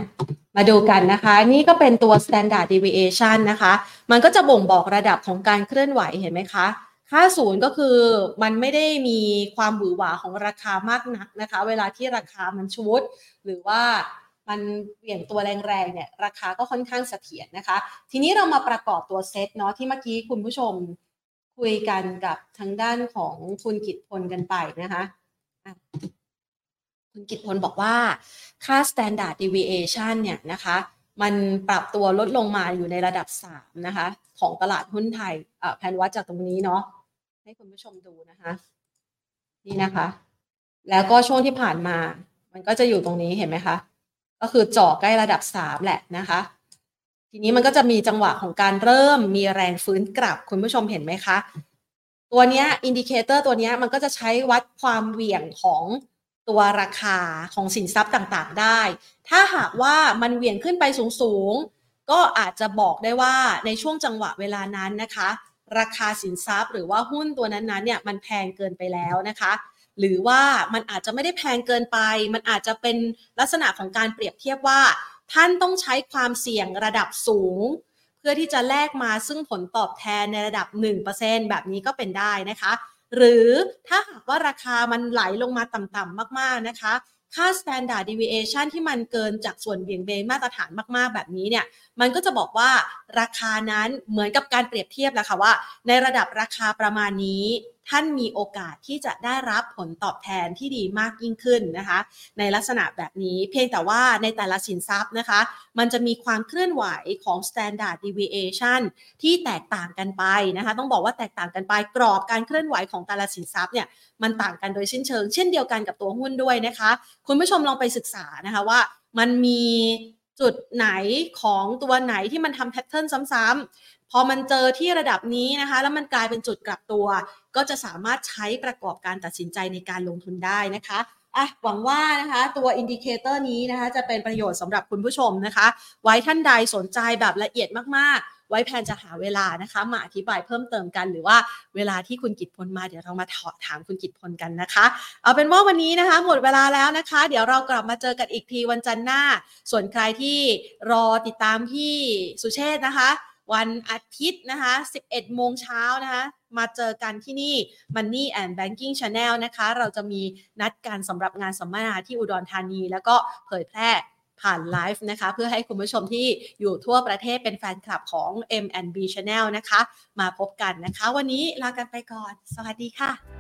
[SPEAKER 1] มาดูกันนะคะ นี่ก็เป็นตัว standard deviation นะคะ มันก็จะบ่งบอกระดับของการเคลื่อนไหวเห็นไหมคะ ค่าศูนย์ก็คือมันไม่ได้มีความหวือหวาของราคามากนักนะคะ เวลาที่ราคามันชุด หรือว่ามันเปลี่ยนตัวแรงๆเนี่ยราคาก็ค่อนข้างเสถียรนะคะ ทีนี้เรามาประกอบตัวเซตเนาะที่เมื่อกี้คุณผู้ชมคุยกันกับทางด้านของคุณกิตพลกันไปนะคะ คุณกิตพลบอกว่าค่า standard deviation เนี่ยนะคะมันปรับตัวลดลงมาอยู่ในระดับ 3 นะคะ ของตลาดหุ้นไทยแผนวัดจากตรงนี้เนาะให้คุณผู้ชมดูนะคะ นี่นะคะ แล้วก็ช่วงที่ผ่านมา มันก็จะอยู่ตรงนี้เห็นไหมคะก็คือจ่อใกล้ระดับ 3 แหละนะคะ ทีนี้มันก็จะมีจังหวะของการเริ่มมีแรงฟื้นกลับคุณผู้ชมเห็นไหมคะ ตัวนี้ indicator ตัวนี้มันก็จะใช้วัดความเหวี่ยงของ ตัวราคาของสินทรัพย์ต่างๆได้ ถ้าหากว่ามันเหวี่ยงขึ้นไปสูงๆ ก็อาจจะบอกได้ว่าในช่วงจังหวะเวลานั้นนะคะ ราคาสินทรัพย์หรือว่าหุ้นตัวนั้นๆเนี่ยมันแพงเกินไปแล้วนะคะหรือว่ามันอาจจะไม่ได้แพงเกินไป มันอาจจะเป็นลักษณะของการเปรียบเทียบว่า ท่านต้องใช้ความเสี่ยงระดับสูง เพื่อที่จะแลกมาซึ่งผลตอบแทนในระดับ 1%แบบนี้ก็เป็นได้นะคะ หรือถ้าหากว่าราคามันไหลลงมาต่ำๆมากๆนะคะ ค่า standard deviation ที่มันเกินจากส่วนเบี่ยงเบนมาตรฐานมากๆ แบบนี้เนี่ย มันก็จะบอกว่าราคานั้นเหมือนกับการเปรียบเทียบแหละค่ะว่า ในระดับราคาประมาณนี้ ท่านมีโอกาสที่จะได้รับผลตอบแทนที่ดีมากยิ่งขึ้นนะคะ ในลักษณะแบบนี้เพียงแต่ว่าในแต่ละสินทรัพย์นะคะ มันจะมีความเคลื่อนไหวของ standard deviation ที่แตกต่างกันไปนะคะ ต้องบอกว่าแตกต่างกันไปกรอบการเคลื่อนไหวของแต่ละสินทรัพย์เนี่ยมันต่างกันโดยสิ้นเชิง เช่นเดียวกันกับตัวหุ้นด้วยนะคะ คุณผู้ชมลองไปศึกษานะคะว่ามันมีจุดไหนของตัวไหนที่มันทำแพทเทิร์นซ้ำ พอมันเจอที่ระดับนี้นะคะ แล้วมันกลายเป็นจุดกลับตัว ก็จะสามารถใช้ประกอบการตัดสินใจในการลงทุนได้นะคะอะหวังว่านะคะตัว indicator นี้นะคะจะเป็นประโยชน์สำหรับคุณผู้ชมนะคะ ไว้ท่านใดสนใจแบบละเอียดมากๆ ไว้แพนจะหาเวลานะคะมาอธิบายเพิ่มเติมกัน หรือว่าเวลาที่คุณกิตพลมาเดี๋ยวเรามาถามคุณกิตพลกันนะคะ เอาเป็นว่าวันนี้นะคะ หมดเวลาแล้วนะคะ เดี๋ยวเรากลับมาเจอกันอีกทีวันจันทร์หน้า ส่วนใครที่รอติดตามพี่สุเชษนะคะ วันอาทิตย์นะคะ 11 โมงเช้านะคะ มาเจอกันที่นี่ Money and Banking Channel นะคะ เราจะมีนัดกันสำหรับงานสัมมนาที่อุดรธานี แล้วก็เผยแพร่ผ่านไลฟ์นะคะ เพื่อให้คุณผู้ชมที่อยู่ทั่วประเทศเป็นแฟนคลับของ M&B Channel นะคะ มาพบกันนะคะ วันนี้ลากันไปก่อน สวัสดีค่ะ